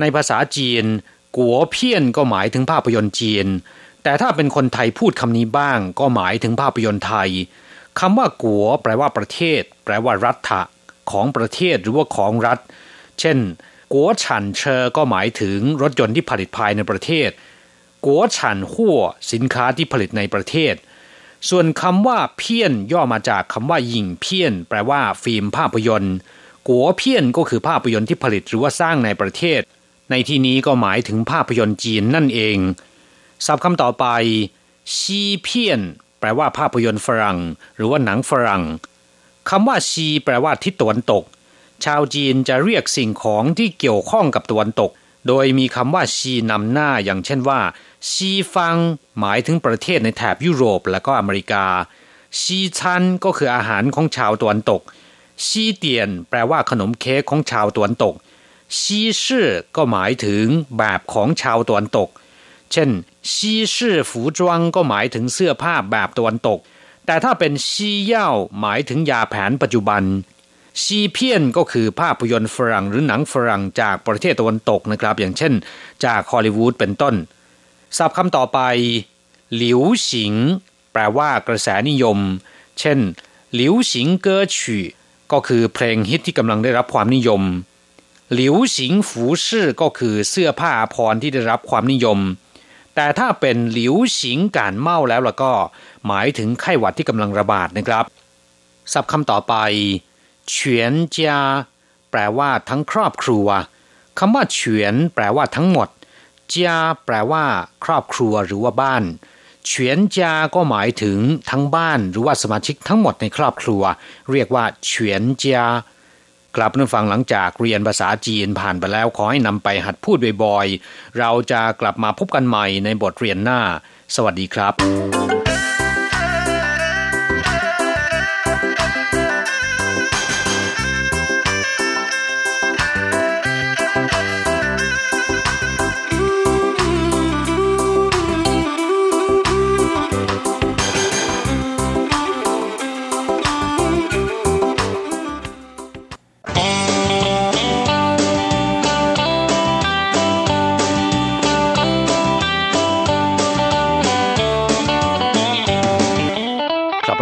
ในภาษาจีน กัวเพี้ยนก็หมายถึงภาพยนตร์จีน แต่ถ้าเป็นคนไทยพูดคำนี้บ้าง ก็หมายถึงภาพยนตร์ไทยคำว่ากัวแปลว่าประเทศ แปลว่ารัฐะของประเทศหรือว่าของรัฐ เช่น กัวฉันเชอก็หมายถึงรถยนต์ที่ผลิตภายในประเทศ กัวฉันหัวสินค้าที่ผลิตในประเทศ ส่วนคำว่าเพี้ยนย่อมาจากคำว่าหยิงเพี้ยน แปลว่า ฟิล์มภาพยนตร์ กัวเพี้ยนก็คือภาพยนตร์ที่ผลิตหรือว่าสร้างในประเทศ ในที่นี้ก็หมายถึงภาพยนตร์จีนนั่นเอง ศัพท์คำต่อไปซีเพียน แปลว่าภาพยนตร์ฝรั่ง หรือว่าหนังฝรั่งคำว่าซีแปลว่าทิศตะวันตก ชาวจีนจะเรียกสิ่งของที่เกี่ยวข้องกับตะวันตก โดยมีคำว่าซีนำหน้าอย่างเช่นว่าซีฟัง หมายถึงประเทศในแถบยุโรปและก็อเมริกาซีชันก็คืออาหารของชาวตะวันตกซีเตียน แปลว่าขนมเค้กของชาวตะวันตก ซีชื่อก็หมายถึงแบบของชาวตะวันตก เช่นซีชื่อฝูจวงก็หมายถึงเสื้อผ้าแบบตะวันตก แต่ถ้าเป็นซีเย่าหมายถึงยาแผนปัจจุบันซีเพียนก็คือภาพยนตร์ฝรั่งหรือหนังฝรั่งจากประเทศตะวันตกนะครับ อย่างเช่น จากฮอลลีวูดเป็นต้นศัพท์คำต่อไป หลิวสิง แปลว่ากระแสนิยม เช่น หลิวสิงเกอฉีก็คือเพลงฮิตที่กำลังได้รับความนิยม หลิวสิงฝูชื่อก็คือเสื้อผ้าพรที่ได้รับความนิยม แต่ถ้าเป็นหลิวสิงการเมาแล้วล่ะก็ หมายถึงไข้หวัดที่กำลังระบาดนะครับศัพท์คำต่อไปเฉียนจาแปลว่าทั้งครอบครัวคำว่าเฉียนแปลว่าทั้งหมดจาแปลว่า ครอบครัวหรือว่าบ้านเฉียนจาก็หมายถึงทั้งบ้านหรือว่าสมาชิกทั้งหมดในครอบครัว เรียกว่าเฉียนจา กลับนึกฟังหลังจากเรียนภาษาจีนผ่านไปแล้วขอให้นำไปหัดพูดบ่อยๆ เราจะกลับมาพบกันใหม่ในบทเรียนหน้า สวัสดีครับ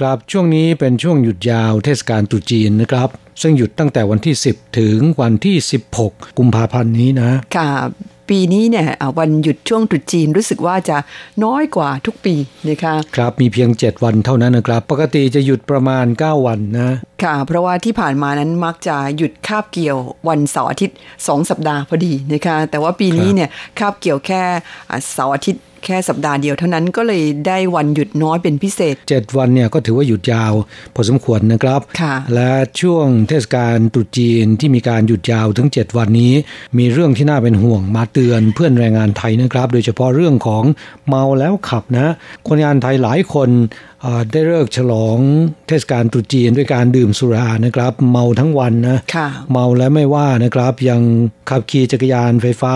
ครับช่วงนี้เป็นช่วงหยุดยาวเทศกาลตรุษจีนนะครับ ซึ่งหยุดตั้งแต่วันที่ 10 ถึงวันที่ 16 กุมภาพันธ์นี้นะค่ะปีนี้เนี่ยวันหยุดช่วงตรุษจีนรู้สึกว่าจะน้อยกว่าทุกปีนะคะครับมีเพียง 7 วันเท่านั้นนะครับ ปกติจะหยุดประมาณ 9 วันนะค่ะ เพราะว่าที่ผ่านมานั้นมักจะหยุดคาบเกี่ยววันเสาร์อาทิตย์ 2 สัปดาห์พอดีนะคะแต่ว่าปีนี้เนี่ยคาบเกี่ยวแค่เสาร์อาทิตย์ แค่สัปดาห์เดียวเท่านั้นก็เลยได้วันหยุดน้อยเป็นพิเศษ 7 วันเนี่ยก็ถือว่าหยุดยาว พอสมควรนะครับค่ะและช่วงเทศกาลตรุษจีนที่มีการหยุดยาวถึง 7 วันนี้ มีเรื่องที่น่าเป็นห่วงมาเตือนเพื่อนแรงงานไทยนะครับ โดยเฉพาะเรื่องของเมาแล้วขับนะ คนงานไทยหลายคน ได้เลิกฉลองเทศกาลตรุษจีนด้วยการดื่มสุรานะครับ เมาทั้งวันนะค่ะเมาแล้วไม่ว่านะครับ ยังขับขี่จักรยานไฟฟ้า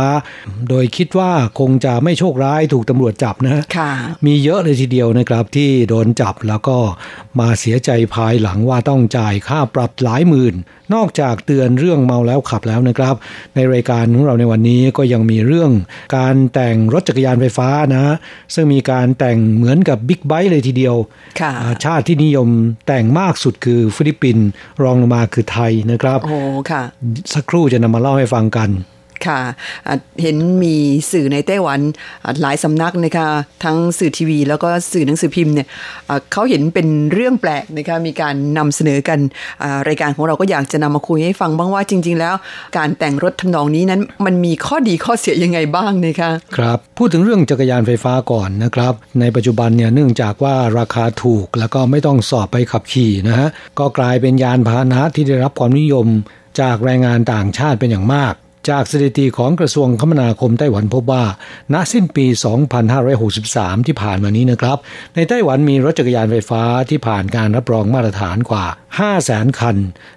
โดยคิดว่าคงจะไม่โชคร้ายถูกตำรวจจับนะค่ะมีเยอะเลยทีเดียวนะครับที่โดนจับแล้วก็มาเสียใจภายหลังว่าต้องจ่ายค่าปรับหลายหมื่น นอกจากเตือนเรื่องเมาแล้วขับแล้วนะครับ ในรายการของเราในวันนี้ก็ยังมีเรื่องการแต่งรถจักรยานไฟฟ้านะ ซึ่งมีการแต่งเหมือนกับบิ๊กไบค์เลยทีเดียวค่ะชาติที่นิยมแต่งมากสุดคือฟิลิปปินส์รองลงมาคือไทยนะครับ โอ้ค่ะ สักครู่จะนำมาเล่าให้ฟังกัน ค่ะเห็นมีสื่อในไต้หวันหลายสำนักนะคะทั้งสื่อทีวี แล้วก็สื่อหนังสือพิมพ์เนี่ยเขาเห็นเป็นเรื่องแปลกนะคะมีการนำเสนอกันรายการของเราก็อยากจะนำมาคุยให้ฟังบ้างว่าจริง ๆ แล้ว การแต่งรถทำนองนี้นั้น มันมีข้อดีข้อเสียยังไงบ้างนะคะครับพูดถึงเรื่องจักรยานไฟฟ้าก่อนนะครับ ในปัจจุบันเนี่ยเนื่องจากว่าราคาถูกแล้วก็ไม่ต้องสอบไปขับขี่นะฮะก็กลายเป็นยานพาหนะที่ได้รับความนิยมจากแรงงานต่างชาติเป็นอย่างมาก จากสถิติของกระทรวงคมนาคมไต้หวันพบว่า ณ สิ้นปี 2563 ที่ผ่านมานี้นะครับ ในไต้หวันมีรถจักรยานไฟฟ้าที่ผ่านการรับรองมาตรฐานกว่า 5 0 0 0 0 0 คัน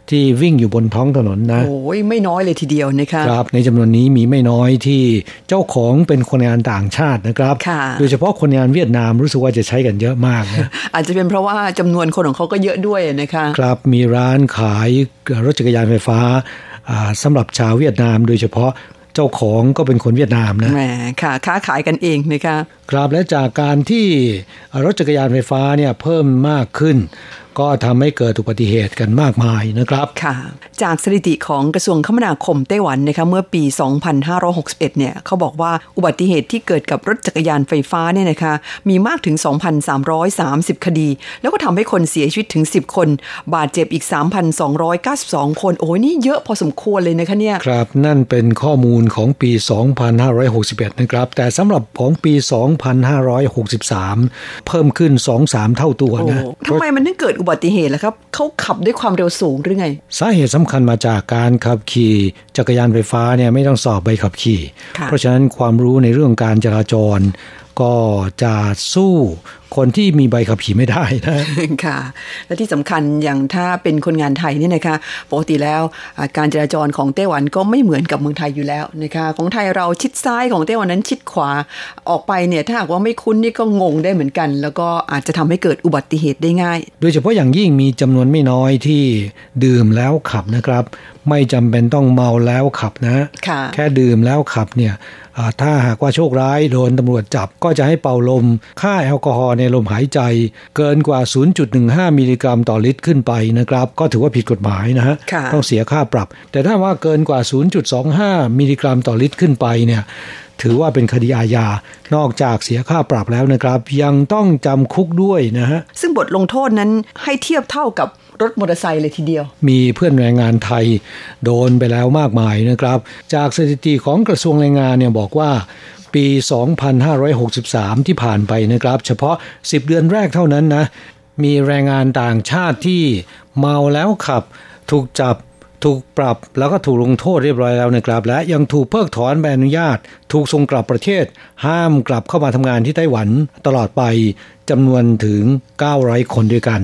ที่วิ่งอยู่บนท้องถนนนะ โอ้ยไม่น้อยเลยทีเดียวนะคะครับ ในจำนวนนี้มีไม่น้อยที่เจ้าของเป็นคนงานต่างชาตินะครับ โดยเฉพาะคนงานเวียดนามรู้สึกว่าจะใช้กันเยอะมากนะอาจจะเป็นเพราะว่าจำนวนคนของเขาก็เยอะด้วยนะคะ ครับมีร้านขายรถจักรยานไฟฟ้า สำหรับชาวเวียดนามโดยเฉพาะเจ้าของก็เป็นคนเวียดนามนะแหมค่ะ ค้าขายกันเองนะคะครับและจากการที่รถจักรยานไฟฟ้าเนี่ยเพิ่มมากขึ้น ก็ทำให้เกิดอุบัติเหตุกันมากมายนะครับค่ะ จากสถิติของกระทรวงคมนาคมไต้หวันนะคะเมื่อปี 2561 เนี่ยเขาบอกว่าอุบัติเหตุที่เกิดกับรถจักรยานไฟฟ้าเนี่ยนะคะมีมากถึง 2,330 คดี แล้วก็ทำให้คนเสียชีวิตถึง 10 คน บาดเจ็บอีก 3,292 คนโอ้ยนี่เยอะพอสมควรเลยนะคะเนี่ยครับนั่นเป็นข้อมูลของปี 2561 นะครับ แต่สำหรับของปี 2563 เพิ่มขึ้น 2-3 เท่าตัวนะทำไมมันถึงเกิดอุบัติเหตุล่ะครับเขาขับด้วยความเร็วสูงหรือไง สาเหตุสำคัญมาจากการขับขี่จักรยานไฟฟ้าเนี่ยไม่ต้องสอบใบขับขี่ เพราะฉะนั้นความรู้ในเรื่องการจราจร ก็จะสู้คนที่มีใบขับขี่ไม่ได้นะค่ะ และที่สำคัญอย่างถ้าเป็นคนงานไทยเนี่ยนะคะปกติแล้วการจราจรของไต้หวันก็ไม่เหมือนกับเมืองไทยอยู่แล้วนะคะของไทยเราชิดซ้ายของไต้หวันนั้นชิดขวาออกไปเนี่ยถ้าหากว่าไม่คุ้นนี่ก็งงได้เหมือนกัน แล้วก็อาจจะทำให้เกิดอุบัติเหตุได้ง่าย โดยเฉพาะอย่างยิ่งมีจำนวนไม่น้อยที่ดื่มแล้วขับนะครับ ไม่จำเป็นต้องเมาแล้วขับนะแค่ดื่มแล้วขับเนี่ยถ้าหากว่าโชคร้ายโดนตำรวจจับก็จะให้เป่าลมค่าแอลกอฮอล์ในลมหายใจ เกินกว่า 0.15 มิลลิกรัมต่อลิตรขึ้นไปนะครับ ก็ถือว่าผิดกฎหมายนะฮะต้องเสียค่าปรับ แต่ถ้าว่าเกินกว่า 0.25 มิลลิกรัมต่อลิตรขึ้นไปเนี่ยถือว่าเป็นคดีอาญา นอกจากเสียค่าปรับแล้วนะครับ ยังต้องจำคุกด้วยนะฮะ ซึ่งบทลงโทษนั้นให้เทียบเท่ากับรถมอเตอร์ไซค์เลยทีเดียว มีเพื่อนแรงงานไทยโดนไปแล้วมากมายนะครับ จากสถิติของกระทรวงแรงงานเนี่ยบอกว่า ปี 2563 ที่ผ่านไปนะครับ เฉพาะ 10 เดือนแรกเท่านั้นนะ มีแรงงานต่างชาติที่เมาแล้วขับ ถูกจับถูกปรับแล้วก็ถูกลงโทษเรียบร้อยแล้วนะครับ และยังถูกเพิกถอนใบอนุญาต ถูกส่งกลับประเทศ ห้ามกลับเข้ามาทำงานที่ไต้หวันตลอดไปจำนวนถึง 900 คนด้วยกัน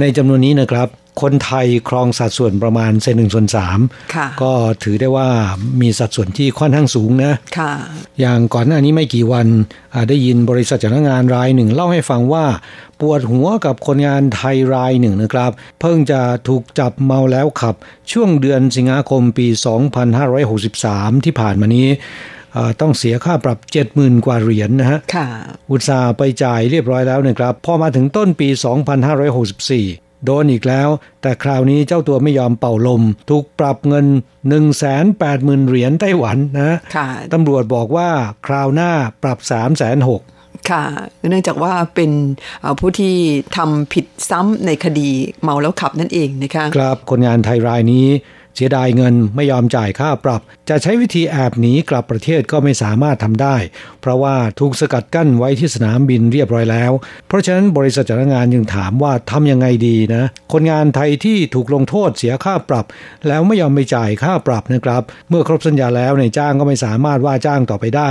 ในจำนวนนี้นะครับ คนไทยครองสัดส่วนประมาณเซนหนึ่งส่วนสามก็ถือได้ว่ามีสัดส่วนที่ค่อนข้างสูงนะค่ะอย่างก่อนหน้านี้ไม่กี่วันได้ยินบริษัทจ้างงานรายหนึ่งเล่าให้ฟังว่า ปวดหัวกับคนงานไทยรายหนึ่งนะครับ เพิ่งจะถูกจับเมาแล้วขับ ช่วงเดือนสิงหาคมปี 2563 ที่ผ่านมานี้ต้องเสียค่าปรับ 70,000 กว่าเหรียญนนะฮะอุตสาห์ไปจ่ายเรียบร้อยแล้วนะครับ พอมาถึงต้นปี 2564 โดนอีกแล้ว แต่คราวนี้เจ้าตัวไม่ยอมเป่าลม ถูกปรับเงิน 180,000 เหรียญไต้หวันนะตำรวจบอกว่าคราวหน้าปรับ 3 6 0 0 0ค่ะเนื่องจากว่าเป็นผู้ที่ทำผิดซ้ำในคดีเมาแล้วขับนั่นเองนะคะ ครับคนงานไทยรายนี้ เสียดายเงินไม่ยอมจ่ายค่าปรับ จะใช้วิธีแอบหนีกลับประเทศก็ไม่สามารถทำได้ เพราะว่าถูกสกัดกั้นไว้ที่สนามบินเรียบร้อยแล้ว เพราะฉะนั้นบริษัทจ้างงานยังถามว่าทำยังไงดีนะ คนงานไทยที่ถูกลงโทษเสียค่าปรับ แล้วไม่ยอมไปจ่ายค่าปรับนะครับ เมื่อครบสัญญาแล้วในจ้างก็ไม่สามารถว่าจ้างต่อไปได้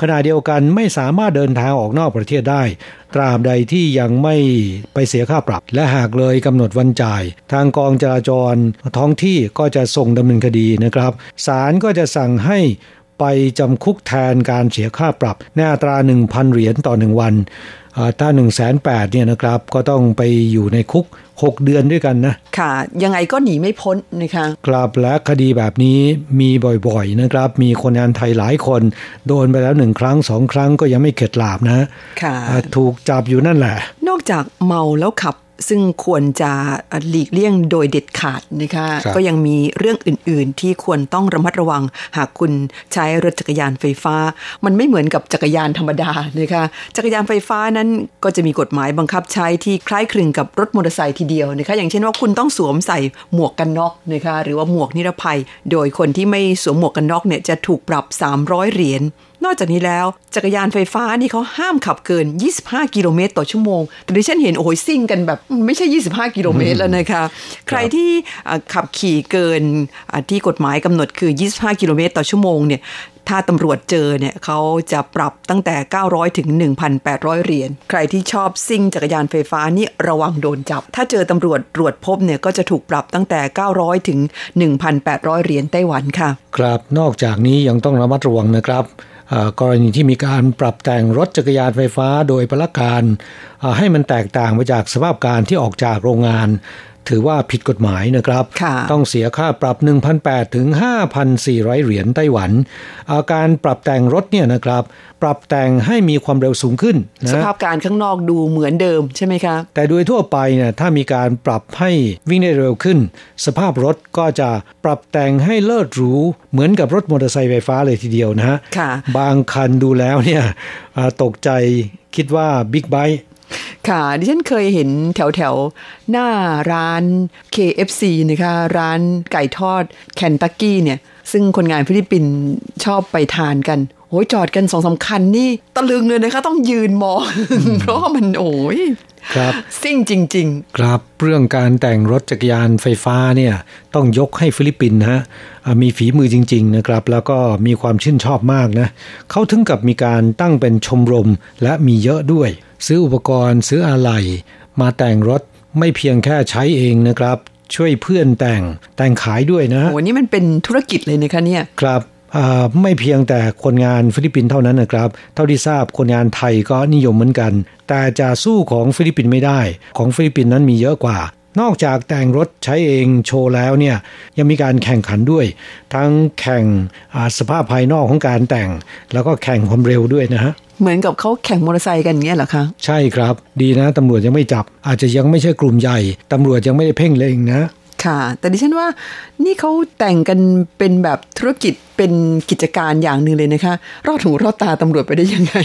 ขณะเดียวกันไม่สามารถเดินทางออกนอกประเทศได้ ตราบใดที่ยังไม่ไปเสียค่าปรับ และหากเลยกำหนดวันจ่าย ทางกองจราจรท้องที่ก็จะส่งดำเนินคดีนะครับศาลก็จะสั่งให้ ไปจำคุกแทนการเสียค่าปรับในอัตรา 1,000 เหรียญต่อหนึ่งวันถ้า1นึ่งแสนแปดเนี่ยนะครับก็ต้องไปอยู่ในคุก 6 เดือนด้วยกันนะ ค่ะ ยังไงก็หนีไม่พ้นนะคะกลับและคดีแบบนี้มีบ่อยๆนะครับ มีคนงานไทยหลายคน โดนไปแล้วหนึ่งครั้งสองครั้งก็ยังไม่เข็ดหลาบนะ ค่ะ ถูกจับอยู่นั่นแหละ นอกจากเมาแล้วขับ ซึ่งควรจะหลีกเลี่ยงโดยเด็ดขาดนะคะก็ยังมีเรื่องอื่น ๆ ที่ควรต้องระมัดระวัง หากคุณใช้รถจักรยานไฟฟ้า มันไม่เหมือนกับจักรยานธรรมดานะคะจักรยานไฟฟ้านั้นก็จะมีกฎหมายบังคับใช้ที่คล้ายคลึงกับรถมอเตอร์ไซค์ทีเดียวนะคะอย่างเช่นว่าคุณต้องสวมใส่หมวกกันน็อกนะคะหรือว่าหมวกนิรภัย โดยคนที่ไม่สวมหมวกกันน็อกเนี่ยจะถูกปรับ 300 เหรียญ นอกจากนี้แล้ว จักรยานไฟฟ้านี่เขาห้ามขับเกิน 25 กิโลเมตรต่อชั่วโมง แต่ดิฉันเห็นโอ้ยซิ่งกันแบบไม่ใช่ 25 กิโลเมตรแล้วนะคะ ใครที่ขับขี่เกินที่กฎหมายกำหนดคือ 25 กิโลเมตรต่อชั่วโมงเนี่ยถ้าตำรวจเจอเนี่ยเขาจะปรับตั้งแต่ 900 ถึง 1,800 เหรียญ ใครที่ชอบซิ่งจักรยานไฟฟ้านี่ระวังโดนจับ ถ้าเจอตำรวจตรวจพบเนี่ยก็จะถูกปรับตั้งแต่ 900 ถึง 1,800 เหรียญไต้หวันค่ะ ครับ นอกจากนี้ยังต้องระมัดระวังนะครับ กรณีที่มีการปรับแต่งรถจักรยานไฟฟ้าโดยประการให้มันแตกต่างไปจากสภาพการที่ออกจากโรงงาน ถือว่าผิดกฎหมายนะครับ ต้องเสียค่าปรับ 1,800 ถึง 5,400 เหรียญไต้หวัน อาการปรับแต่งรถเนี่ยนะครับ ปรับแต่งให้มีความเร็วสูงขึ้นนะสภาพการข้างนอกดูเหมือนเดิมใช่ไหมคะ แต่โดยทั่วไปเนี่ยถ้ามีการปรับให้วิ่งได้เร็วขึ้น สภาพรถก็จะปรับแต่งให้เลิศหรูเหมือนกับรถมอเตอร์ไซค์ไฟฟ้าเลยทีเดียวนะฮะบางคันดูแล้วเนี่ยตกใจคิดว่าบิ๊กไบค์ ค่ะดิฉันเคยเห็นแถวแถวหน้าร้าน KFC นะคะร้านไก่ทอดเคนตักกี้เนี่ย ซึ่งคนงานฟิลิปปินส์ชอบไปทานกันโอ้ยจอดกันสองสามคันนี่ตะลึงเลยนะคะต้องยืนมอง เพราะว่ามันโอ้ยครับซิ่งจริง ๆ ครับเรื่องการแต่งรถจักรยานไฟฟ้าเนี่ยต้องยกให้ฟิลิปปินส์นะมีฝีมือจริง ๆ นะครับ แล้วก็มีความชื่นชอบมากนะเขาถึงกับมีการตั้งเป็นชมรมและมีเยอะด้วย ซื้ออุปกรณ์ซื้ออะไหล่มาแต่งรถไม่เพียงแค่ใช้เองนะครับ ช่วยเพื่อนแต่งแต่งขายด้วยนะโอ้นี่มันเป็นธุรกิจเลยนะคะเนี่ยครับไม่เพียงแต่คนงานฟิลิปปินส์เท่านั้นนะครับ เท่าที่ทราบคนงานไทยก็นิยมเหมือนกัน แต่จะสู้ของฟิลิปปินส์ไม่ได้ ของฟิลิปปินส์นั้นมีเยอะกว่า นอกจากแต่งรถใช้เองโชว์แล้วเนี่ยยังมีการแข่งขันด้วย ทั้งแข่งสภาพภายนอกของการแต่ง แล้วก็แข่งความเร็วด้วยนะฮะ เหมือนกับเขาแข่งมอเตอร์ไซค์กันเงี้ยเหรอคะ ใช่ครับ ดีนะตำรวจยังไม่จับ อาจจะยังไม่ใช่กลุ่มใหญ่ตำรวจยังไม่ได้เพ่งเล็งนะค่ะ แต่ดิฉันว่านี่เขาแต่งกันเป็นแบบธุรกิจเป็นกิจการอย่างหนึ่งเลยนะคะ รอดหูรอดตาตำรวจไปได้ยังไง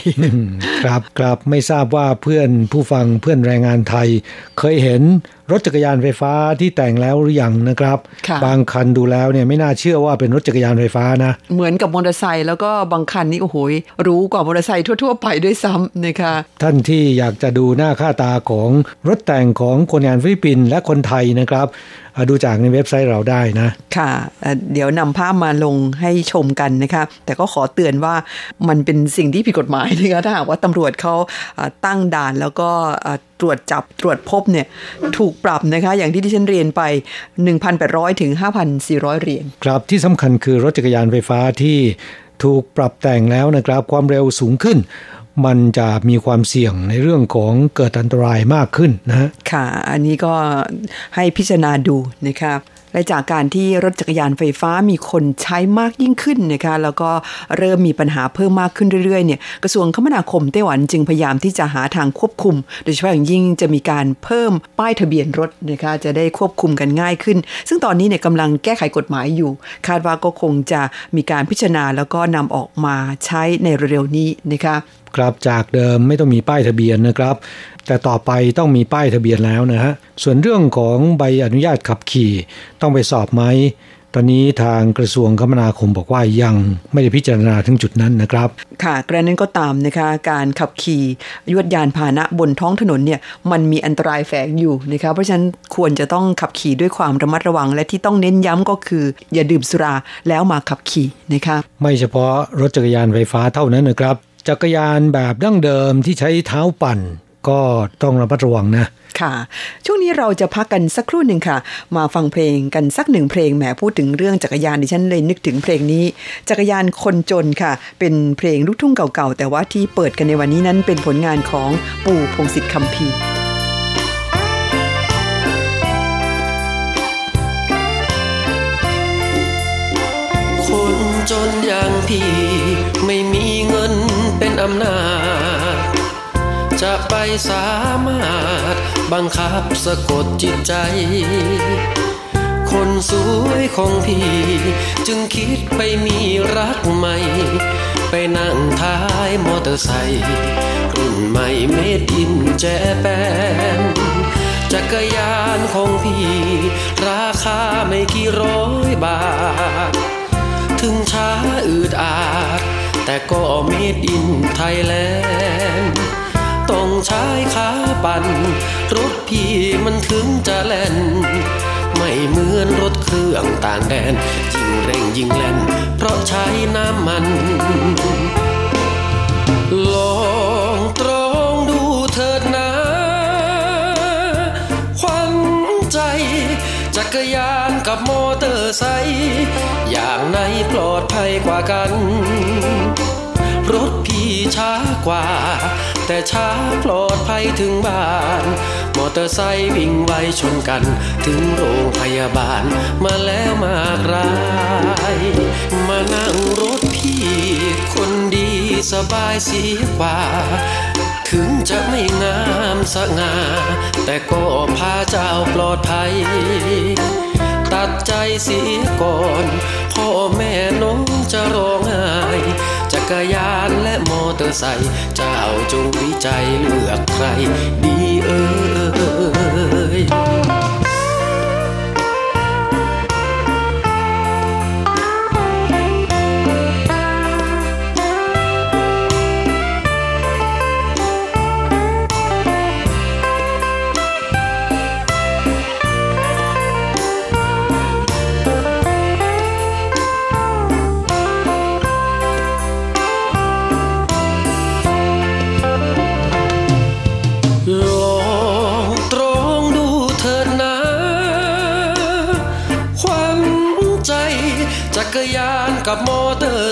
ครับครับไม่ทราบว่าเพื่อนผู้ฟังเพื่อนแรงงานไทย เคยเห็น รถจักรยานไฟฟ้าที่แต่งแล้วหรือยังนะครับ บางคันดูแล้วเนี่ยไม่น่าเชื่อว่าเป็นรถจักรยานไฟฟ้านะ เหมือนกับมอเตอร์ไซค์แล้วก็บางคันนี่โอ้โหรู้กว่ามอเตอร์ไซค์ทั่ว ๆ ไปด้วยซ้ำนะคะท่านที่อยากจะดูหน้าค่าตาของรถแต่งของคนงานฟิลิปปินส์และคนไทยนะครับ ดูจากในเว็บไซต์เราได้นะ ค่ะ เดี๋ยวนำภาพมาลงให้ชมกันนะคะ แต่ก็ขอเตือนว่ามันเป็นสิ่งที่ผิดกฎหมายนะคะถ้าหากว่าตำรวจเขาตั้งด่านแล้วก็ตรวจจับตรวจพบเนี่ยถูกปรับนะคะ อย่างที่ที่ฉันเรียนไป 1,800 ถึง 5,400 เหรียญครับที่สำคัญคือรถจักรยานไฟฟ้าที่ถูกปรับแต่งแล้วนะครับ ความเร็วสูงขึ้น มันจะมีความเสี่ยงในเรื่องของเกิดอันตรายมากขึ้นนะค่ะ อันนี้ก็ให้พิจารณาดูนะครับ และจากการที่รถจักรยานไฟฟ้ามีคนใช้มากยิ่งขึ้นนะคะแล้วก็เริ่มมีปัญหาเพิ่มมากขึ้นเรื่อยๆเนี่ยกระทรวงคมนาคมไต้หวันจึงพยายามที่จะหาทางควบคุม โดยเฉพาะอย่างยิ่งจะมีการเพิ่มป้ายทะเบียนรถนะคะจะได้ควบคุมกันง่ายขึ้น ซึ่งตอนนี้เนี่ยกำลังแก้ไขกฎหมายอยู่ คาดว่าก็คงจะมีการพิจารณาแล้วก็นำออกมาใช้ในเร็วๆนี้นะคะครับจากเดิมไม่ต้องมีป้ายทะเบียนนะครับ แต่ต่อไปต้องมีป้ายทะเบียนแล้วนะฮะ ส่วนเรื่องของใบอนุญาตขับขี่ต้องไปสอบไหม ตอนนี้ทางกระทรวงคมนาคมบอกว่ายังไม่ได้พิจารณาถึงจุดนั้นนะครับ ค่ะกระนั้นก็ตามนะคะการขับขี่ยวดยานพาหนะบนท้องถนนเนี่ยมันมีอันตรายแฝงอยู่นะคะเพราะฉะนั้นควรจะต้องขับขี่ด้วยความระมัดระวัง และที่ต้องเน้นย้ำก็คือ อย่าดื่มสุราแล้วมาขับขี่นะคะไม่เฉพาะรถจักรยานไฟฟ้าเท่านั้นนะครับจักรยานแบบดั้งเดิมที่ใช้เท้าปั่น ก็ต้องระมัดระวังนะ ค่ะ ช่วงนี้เราจะพักกันสักครู่หนึ่งค่ะ มาฟังเพลงกันสักหนึ่งเพลงแหมพูดถึงเรื่องจักรยานดิฉันเลยนึกถึงเพลงนี้ จักรยานคนจนค่ะ เป็นเพลงลูกทุ่งเก่าๆ แต่ว่าที่เปิดกันในวันนี้นั้นเป็นผลงานของปู่พงศิษฐ์คำพีคนจนอย่างพี่ไม่มีเงินเป็นอำนาจ จะไปสามารถบังคับสะกดจิตใจ คนสวยของพี่ จึงคิดไปมีรักใหม่ ไปนั่งท้ายมอเตอร์ไซค์รุ่นใหม่เมดอินแจแปนจักรยานของพี่ ราคาไม่กี่ร้อยบาท ถึงช้าอืดอาด แต่ก็เมดอินไทยแลนด์ ต้องใช้ขาปั่น รถพี่มันถึงจะแล่น ไม่เหมือนรถเครื่องต่างแดน ยิ่งเร่งยิ่งแล่น เพราะใช้น้ำมัน ลองตรองดูเถิดนะควันใจ จักรยานกับมอเตอร์ไซค์อย่างไหนปลอดภัยกว่ากัน ช้ากว่า แต่ช้าปลอดภัยถึงบ้าน มอเตอร์ไซค์วิ่งไวชนกัน ถึงโรงพยาบาล มาแล้วมากราย มานั่งรถพี่ คนดีสบายเสียกว่า ถึงจะไม่งามสง่า แต่ก็พาเจ้าปลอดภัยตัดใจเสียก่อน พ่อแม่น้องจะร้องไห้จักรยาน อเตอร์ไซค์เจ้าจงวิจัยเลือกใครดีเออ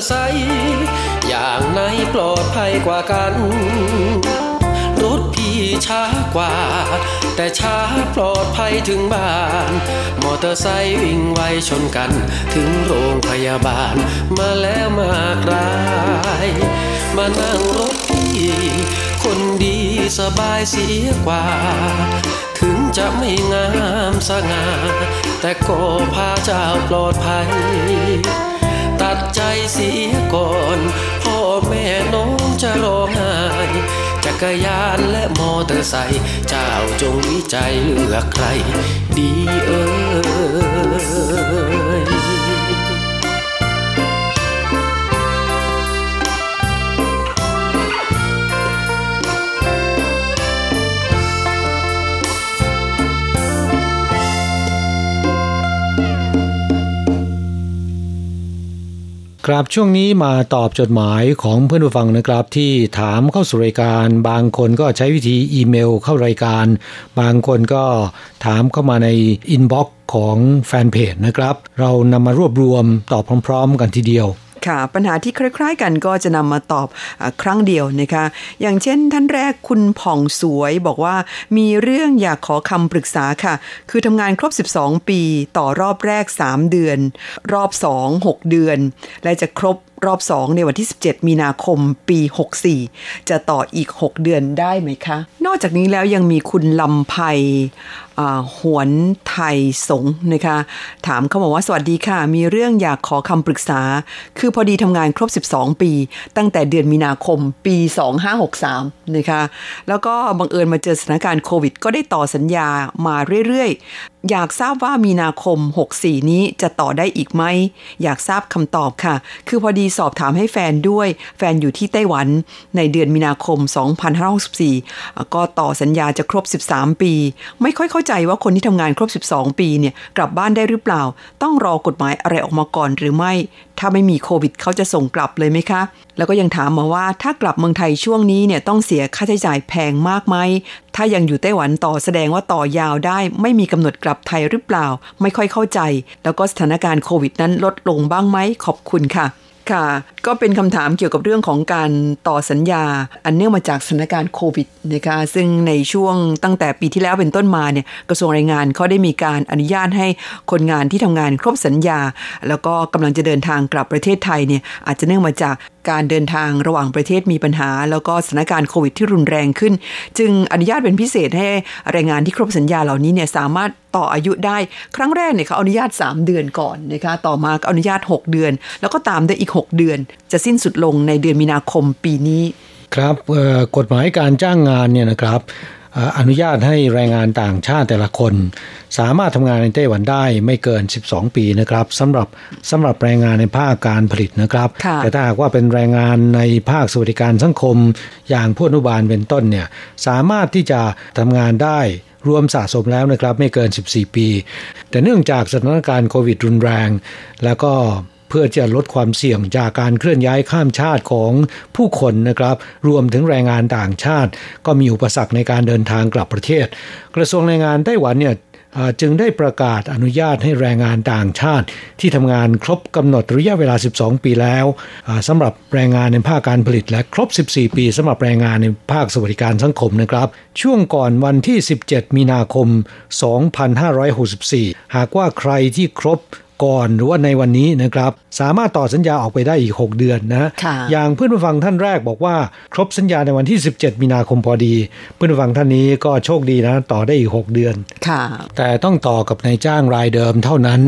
อร์ไซค์อย่างไหนปลอดภัยกว่ากัน รถพี่ช้ากว่า แต่ช้าปลอดภัยถึงบ้าน มอเตอร์ไซค์วิ่งไวชนกัน ถึงโรงพยาบาล มาแล้วมากราย มานั่งรถพี่คนดีสบายเสียกว่า ถึงจะไม่งามสง่าแต่ก็พาเจ้าปลอดภัย ตัดใจเสียก่อน พ่อแม่น้องจะร้องไห้จักรยานและมอเตอร์ไซค์เจ้าจงวิจัยเลือกใคร ดีเอ่ย ครับช่วงนี้มาตอบจดหมายของเพื่อนผู้ฟังนะครับ ที่ถามเข้าสู่รายการ บางคนก็ใช้วิธีอีเมลเข้ารายการ บางคนก็ถามเข้ามาใน inbox ของแฟนเพจนะครับ เรานำมารวบรวมตอบพร้อม ๆ กันทีเดียว ค่ะ ปัญหาที่คล้ายๆ กันก็จะนำมาตอบครั้งเดียวนะคะ อย่างเช่นท่านแรกคุณผ่องสวยบอกว่ามีเรื่องอยากขอคำปรึกษาค่ะ คือทำงานครบ 12 ปี ต่อรอบแรก 3 เดือน รอบ 2 6 เดือน และจะครบ รอบ 2 ในวันที่ 17 มีนาคมปี 64 จะต่ออีก 6 เดือนได้ไหมคะ นอกจากนี้แล้วยังมีคุณลำไพหวนไทยสงนะคะ ถามเขาบอกว่าสวัสดีค่ะ มีเรื่องอยากขอคำปรึกษา คือพอดีทำงานครบ 12 ปี ตั้งแต่เดือนมีนาคมปี 2563 นะคะ แล้วก็บังเอิญมาเจอสถานการณ์โควิด ก็ได้ต่อสัญญามาเรื่อย อยากทราบว่ามีนาคม 64 นี้จะต่อได้อีกไหม อยากทราบคำตอบค่ะ คือพอดีสอบถามให้แฟนด้วย แฟนอยู่ที่ไต้หวัน ในเดือนมีนาคม 2564 ก็ต่อสัญญาจะครบ 13 ปี ไม่ค่อยเข้าใจว่าคนที่ทำงานครบ 12 ปีเนี่ยกลับบ้านได้หรือเปล่า ต้องรอกฎหมายอะไรออกมาก่อนหรือไม่ ถ้าไม่มีโควิดเขาจะส่งกลับเลยไหมคะแล้วก็ยังถามมาว่าถ้ากลับเมืองไทยช่วงนี้เนี่ยต้องเสียค่าใช้จ่ายแพงมากไหม ถ้ายังอยู่ไต้หวันต่อแสดงว่าต่อยาวได้ ไม่มีกำหนดกลับไทยหรือเปล่า ไม่ค่อยเข้าใจ แล้วก็สถานการณ์โควิดนั้นลดลงบ้างไหมขอบคุณค่ะ ค่ะ ก็เป็นคำถามเกี่ยวกับเรื่องของการต่อสัญญา อันเนื่องมาจากสถานการณ์โควิดนะคะซึ่งในช่วงตั้งแต่ปีที่แล้วเป็นต้นมาเนี่ยกระทรวงแรงงานเขาได้มีการอนุญาตให้คนงานที่ทำงานครบสัญญา แล้วก็กำลังจะเดินทางกลับประเทศไทยเนี่ยอาจจะเนื่องมาจาก การเดินทางระหว่างประเทศมีปัญหา แล้วก็สถานการณ์โควิดที่รุนแรงขึ้น จึงอนุญาตเป็นพิเศษให้แรงงานที่ครบสัญญาเหล่านี้เนี่ยสามารถต่ออายุได้ ครั้งแรกเนี่ยเขาอนุญาต 3 เดือนก่อนนะคะต่อมาอนุญาต 6 เดือน แล้วก็ตามได้อีก 6 เดือน จะสิ้นสุดลงในเดือนมีนาคมปีนี้ ครับกฎหมายการจ้างงานเนี่ยนะครับ อนุญาตให้แรงงานต่างชาติแต่ละคน สามารถทำงานในไต้หวันได้ไม่เกิน 12 ปีนะครับสำหรับสำหรับแรงงานในภาคการผลิตนะครับ แต่ถ้าหากว่าเป็นแรงงานในภาคสวัสดิการสังคม อย่างผู้อนุบาลเป็นต้นเนี่ยสามารถที่จะทำงานได้รวมสะสมแล้วนะครับไม่เกิน 14 ปี แต่เนื่องจากสถานการณ์โควิดรุนแรง แล้วก็เพื่อจะลดความเสี่ยงจากการเคลื่อนย้ายข้ามชาติของผู้คนนะครับ รวมถึงแรงงานต่างชาติ ก็มีอุปสรรคในการเดินทางกลับประเทศ กระทรวงแรงงานไต้หวันเนี่ยจึงได้ประกาศอนุญาตให้แรงงานต่างชาติ ที่ทำงานครบกำหนดระยะเวลา 12 ปีแล้วสำหรับแรงงานในภาคการผลิตและครบ 14 ปีสำหรับแรงงานในภาคสวัสดิการสังคมนะครับ ช่วงก่อนวันที่ 17 มีนาคม 2564 หากว่าใครที่ครบ ก่อนหรือว่าในวันนี้นะครับ สามารถต่อสัญญาออกไปได้อีก 6 เดือนนะอย่างเพื่อนผู้ฟังท่านแรกบอกว่า ครบสัญญาในวันที่ 17 มีนาคมพอดี เพื่อนผู้ฟังท่านนี้ก็โชคดีนะ ต่อได้อีก 6 เดือนค่ะแต่ต้องต่อกับนายจ้างรายเดิมเท่านั้น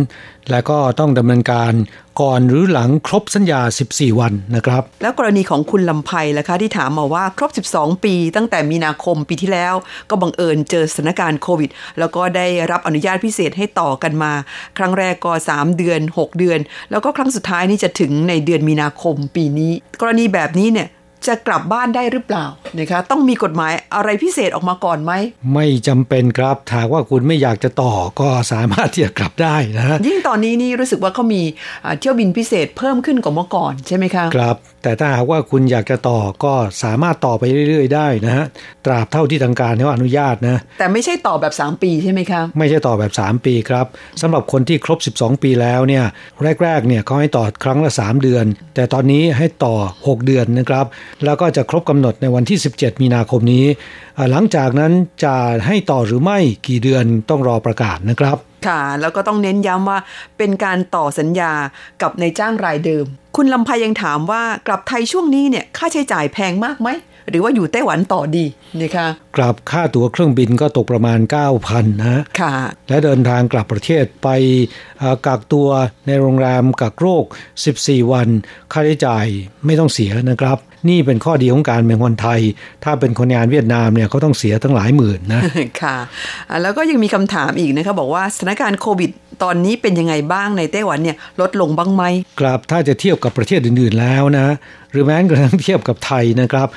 และก็ต้องดำเนินการก่อนหรือหลังครบสัญญา 14 วันนะครับ แล้วกรณีของคุณลำไพล่ะคะที่ถามมาว่าครบ 12 ปี ตั้งแต่มีนาคมปีที่แล้ว ก็บังเอิญเจอสถานการณ์โควิด แล้วก็ได้รับอนุญาตพิเศษให้ต่อกันมา ครั้งแรกก็ 3 เดือน 6 เดือน แล้วก็ครั้งสุดท้ายนี่จะถึงในเดือนมีนาคมปีนี้ กรณีแบบนี้เนี่ย จะกลับบ้านได้หรือเปล่านะคะต้องมีกฎหมายอะไรพิเศษออกมาก่อนไหม ไม่จำเป็นครับถากว่าคุณไม่อยากจะต่อก็สามารถที่จะกลับได้นะยิ่งตอนนี้นี่รู้สึกว่าเขามีเที่ยวบินพิเศษเพิ่มขึ้นกว่าเมื่อก่อนใช่ไหมคะครับ แต่ถ้าหากว่าคุณอยากจะต่อก็สามารถต่อไปเรื่อย ๆ ได้นะฮะตราบเท่าที่ทางการเขาอนุญาตนะแต่ไม่ใช่ต่อแบบ 3 ปีใช่ไหมคะไม่ใช่ต่อแบบ 3 ปีครับสำหรับคนที่ครบ 12 ปีแล้วเนี่ยแรกๆเนี่ยเขาให้ต่อครั้งละ 3 เดือน แต่ตอนนี้ให้ต่อ 6 เดือนนะครับแล้วก็จะครบกำหนดในวันที่ 17 มีนาคมนี้ หลังจากนั้นจะให้ต่อหรือไม่กี่เดือนต้องรอประกาศนะครับค่ะแล้วก็ต้องเน้นย้ำว่าเป็นการต่อสัญญากับในจ้างรายเดิม คุณลำพายังถามว่ากลับไทยช่วงนี้เนี่ยค่าใช้จ่ายแพงมากไหม หรือว่าอยู่ไต้หวันต่อดีนะคะกลับค่าตั๋วเครื่องบินก็ตกประมาณ 9,000นะค่ะ และเดินทางกลับประเทศไปกักตัวในโรงแรมกักโรค 14 วัน ค่าใช้จ่ายไม่ต้องเสียนะครับ นี่เป็นข้อดีของการเป็นคนไทย ถ้าเป็นคนงานเวียดนามเนี่ยเขาต้องเสียทั้งหลายหมื่นนะค่ะแล้วก็ยังมีคำถามอีกนะคะบอกว่าสถานการณ์โควิดตอนนี้เป็นยังไงบ้างในไต้หวันเนี่ยลดลงบ้างไหมครับถ้าจะเทียบกับประเทศอื่นๆแล้วนะหรือแม้กระทั่งเทียบกับไทยนะครับ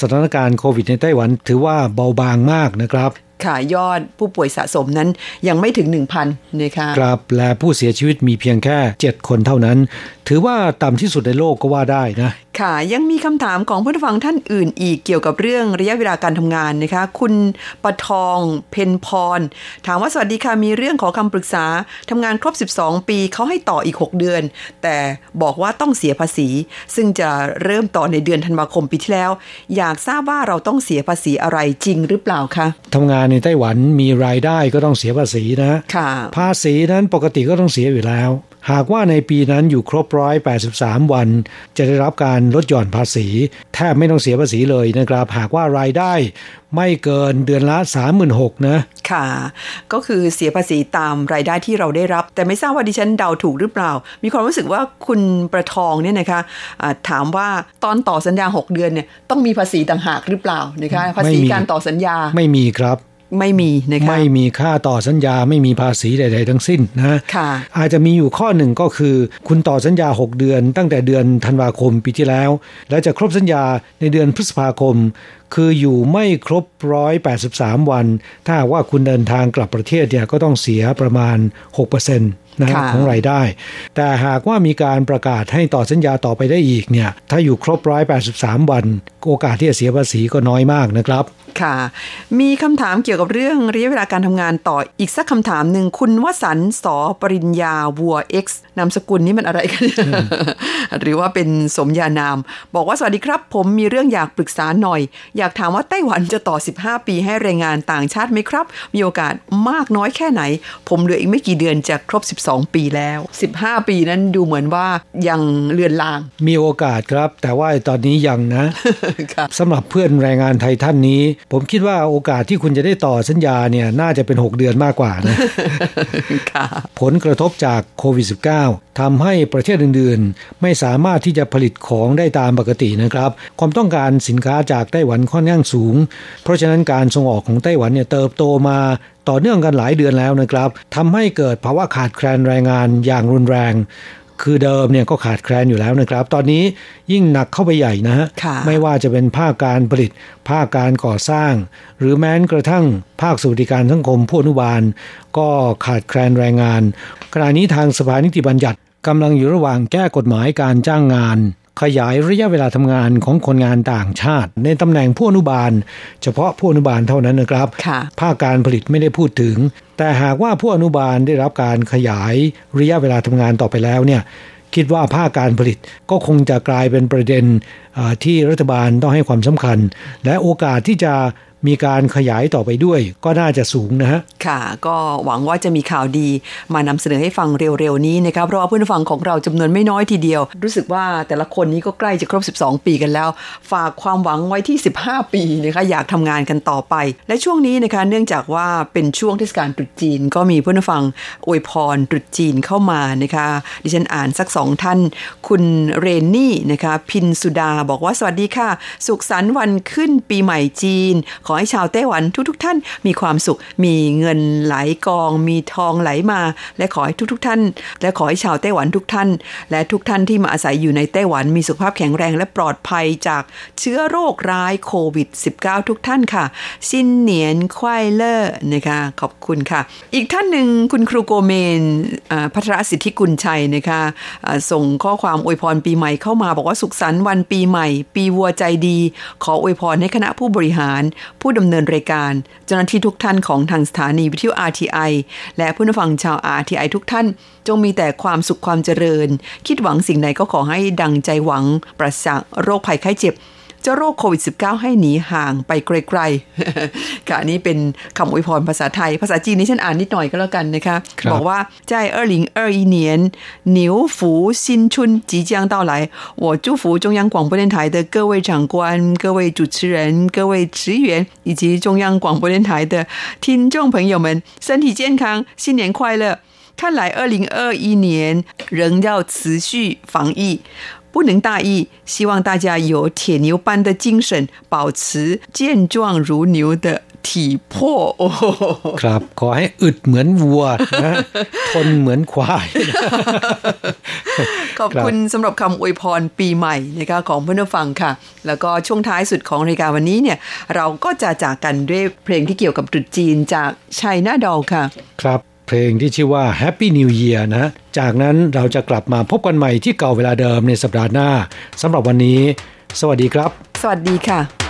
สถานการณ์โควิดในไต้หวันถือว่าเบาบางมากนะครับค่ะยอดผู้ป่วยสะสมนั้นยังไม่ถึง 1,000นะคะครับและผู้เสียชีวิตมีเพียงแค่ 7 คนเท่านั้น ถือว่าต่ำที่สุดในโลกก็ว่าได้นะค่ะ ยังมีคำถามของผู้ฟังท่านอื่นอีกเกี่ยวกับเรื่องระยะเวลาการทำงานนะคะ คุณปะทองเพนพร ถามว่าสวัสดีค่ะ มีเรื่องขอคำปรึกษาทำงานครบ 12 ปีเขาให้ต่ออีก 6 เดือน แต่บอกว่าต้องเสียภาษี ซึ่งจะเริ่มต่อในเดือนธันวาคมปีที่แล้ว อยากทราบว่าเราต้องเสียภาษีอะไรจริงหรือเปล่าคะทำงานในไต้หวันมีรายได้ก็ต้องเสียภาษีนะค่ะภาษีนั้นปกติก็ต้องเสียอยู่แล้ว หากว่าในปีนั้นอยู่ครบร้อย83 วัน จะได้รับการลดหย่อนภาษี แทบไม่ต้องเสียภาษีเลยนะครับ หากว่ารายได้ไม่เกินเดือนละ 36,000นะ ค่ะ ก็คือเสียภาษีตามรายได้ที่เราได้รับ แต่ไม่ทราบว่าดิฉันเดาถูกหรือเปล่า มีความรู้สึกว่าคุณประทองเนี่ยนะคะะถามว่าตอนต่อสัญญา 6 เดือนเนี่ยต้องมีภาษีต่างหากหรือเปล่านะคะภาษีไม่มีการต่อสัญญาไม่มีครับ ไม่มีนะคะไม่มีค่าต่อสัญญาไม่มีภาษีใด ๆ ทั้งสิ้นนะค่ะอาจจะมีอยู่ข้อหนึ่งก็คือ คุณต่อสัญญา 6 เดือน ตั้งแต่เดือนธันวาคมปีที่แล้ว แล้วจะครบสัญญาในเดือนพฤษภาคม คืออยู่ไม่ครบ183วัน ถ้าหากว่าคุณเดินทางกลับประเทศเนี่ยก็ต้องเสียประมาณ6% นะค่ะของรายได้ แต่หากว่ามีการประกาศให้ต่อสัญญาต่อไปได้อีกเนี่ยถ้าอยู่ครบ183วันโอกาสที่จะเสียภาษีก็น้อยมากนะครับ ค่ะ มีคำถามเกี่ยวกับเรื่องระยะเวลาการทำงานต่ออีกสักคำถามหนึ่งคุณวสันต์สอปริญญาวัว X นามสกุลนี้มันอะไรกัน หรือว่าเป็นสมญานาม บอกว่าสวัสดีครับ ผมมีเรื่องอยากปรึกษาหน่อย อยากถามว่าไต้หวันจะต่อ 15 ปีให้แรงงานต่างชาติไหมครับ มีโอกาสมากน้อยแค่ไหน ผมเหลืออีกไม่กี่เดือนจะครบ 12ปีแล้ว 15 ปีนั้นดูเหมือนว่ายังเลือนลาง มีโอกาสครับ แต่ว่าตอนนี้ยังนะค่ะสำหรับเพื่อนแรงงานไทยท่านนี้ ผมคิดว่าโอกาสที่คุณจะได้ต่อสัญญาเนี่ยน่าจะเป็น 6 เดือนมากกว่านะค่ะผลกระทบจากโควิด -19 ทำให้ประเทศอื่นๆ ไม่สามารถที่จะผลิตของได้ตามปกตินะครับ ความต้องการสินค้าจากไต้หวันค่อนข้างสูง เพราะฉะนั้นการส่งออกของไต้หวันเนี่ยเติบโตมาต่อเนื่องกันหลายเดือนแล้วนะครับทำให้เกิดภาวะขาดแคลนแรงงานอย่างรุนแรง คือเดิมเนี่ยก็ขาดแคลนอยู่แล้วนะครับ ตอนนี้ยิ่งหนักเข้าไปใหญ่นะฮะค่ะไม่ว่าจะเป็นภาคการผลิต ภาคการก่อสร้าง หรือแม้กระทั่งภาคสวัสดิการสังคมผู้อนุบาล ก็ขาดแคลนแรงงานขณะนี้ทางสภานิติบัญญัติกำลังอยู่ระหว่างแก้กฎหมายการจ้างงาน ขยายระยะเวลาทำงานของคนงานต่างชาติ ในตำแหน่งผู้อนุบาล เฉพาะผู้อนุบาลเท่านั้นนะครับค่ะภาคการผลิตไม่ได้พูดถึง แต่หากว่าผู้อนุบาลได้รับการขยายระยะเวลาทำงานต่อไปแล้วเนี่ยคิดว่าภาคการผลิตก็คงจะกลายเป็นประเด็นเอ่อที่รัฐบาลต้องให้ความสำคัญ และโอกาสที่จะ มีการขยายต่อไปด้วย ก็น่าจะสูงนะฮะ ค่ะ ก็หวังว่าจะมีข่าวดี มานำเสนอให้ฟังเร็วๆนี้นะครับ เพราะว่าเพื่อนฟังของเราจำนวนไม่น้อยทีเดียว รู้สึกว่าแต่ละคนนี้ก็ใกล้จะครบ 12 ปีกันแล้ว ฝากความหวังไว้ที่ 15 ปีนะคะอยากทำงานกันต่อไป และช่วงนี้นะคะเนื่องจากว่าเป็นช่วงเทศกาลตรุษจีน ก็มีเพื่อนฟังอวยพรตรุษจีนเข้ามานะคะดิฉันอ่านสักสองท่าน คุณเรนนี่นะคะพินสุดาบอกว่าสวัสดีค่ะ สุขสันต์วันขึ้นปีใหม่จีนขอให้ชาวไต้หวันทุกๆทท่านมีความสุข มีเงินไหลกอง มีทองไหลมา และขอให้ทุกๆทท่าน และขอให้ชาวไต้หวันทุกท่าน และทุกท่านที่มาอาศัยอยู่ในไต้หวันมีสุขภาพแข็งแรงและปลอดภัยจากเชื้อโรคร้ายโควิด -19 ทุกท่านค่ะ สิ้นเหนียนควายเลอร์นะคะขอบคุณค่ะ อีกท่านหนึ่งคุณครูโกเมนอ่าพัทรสิทธิกุลชัยนะคะส่งข้อความอวยพรปีใหม่เข้ามาบอกว่าสุขสันต์วันปีใหม่ ปีวัวใจดี ขออวยพรให้คณะผู้บริหารผู้ดำเนินรายการ เจ้าหน้าที่ทุกท่านของทางสถานีวิทยุ RTI และผู้นฟังชาว RTI ทุกท่าน จงมีแต่ความสุขความเจริญ คิดหวังสิ่งใดก็ขอให้ดังใจหวัง ปราศจากโรคภัยไข้เจ็บ เจ้าโรคโควิด -19 ให้หนีห่างไปไกลๆ ค่ะอันนี้เป็นคำอวยพรภาษาไทย ภาษาจีนนี่ฉันอ่านนิดหน่อยก็แล้วกันนะคะ ครับ บอกว่า在二零二一年牛福新春即将到来，我祝福中央广播电台的各位长官、各位主持人、各位职员以及中央广播电台的听众朋友们身体健康，新年快乐！看来二零二一年仍要持续防疫。 不能大意，希望大家有铁牛般的精神，保持健壮如牛的 ถีพ่อโอ้โห ครับ ขอให้อึดเหมือนวัวนะ ทนเหมือนควาย ขอบคุณสำหรับคำอวยพรปีใหม่นะคะของเพื่อนผู้ฟังค่ะ แล้วก็ช่วงท้ายสุดของรายการวันนี้เนี่ย เราก็จะจากกันด้วยเพลงที่เกี่ยวกับตรุษจีนจากชัยนาดอลค่ะ ครับ เพลงที่ชื่อว่า Happy New Year นะ จากนั้นเราจะกลับมาพบกันใหม่ที่เก่าเวลาเดิมในสัปดาห์หน้าสำหรับวันนี้ สวัสดีครับ สวัสดีค่ะ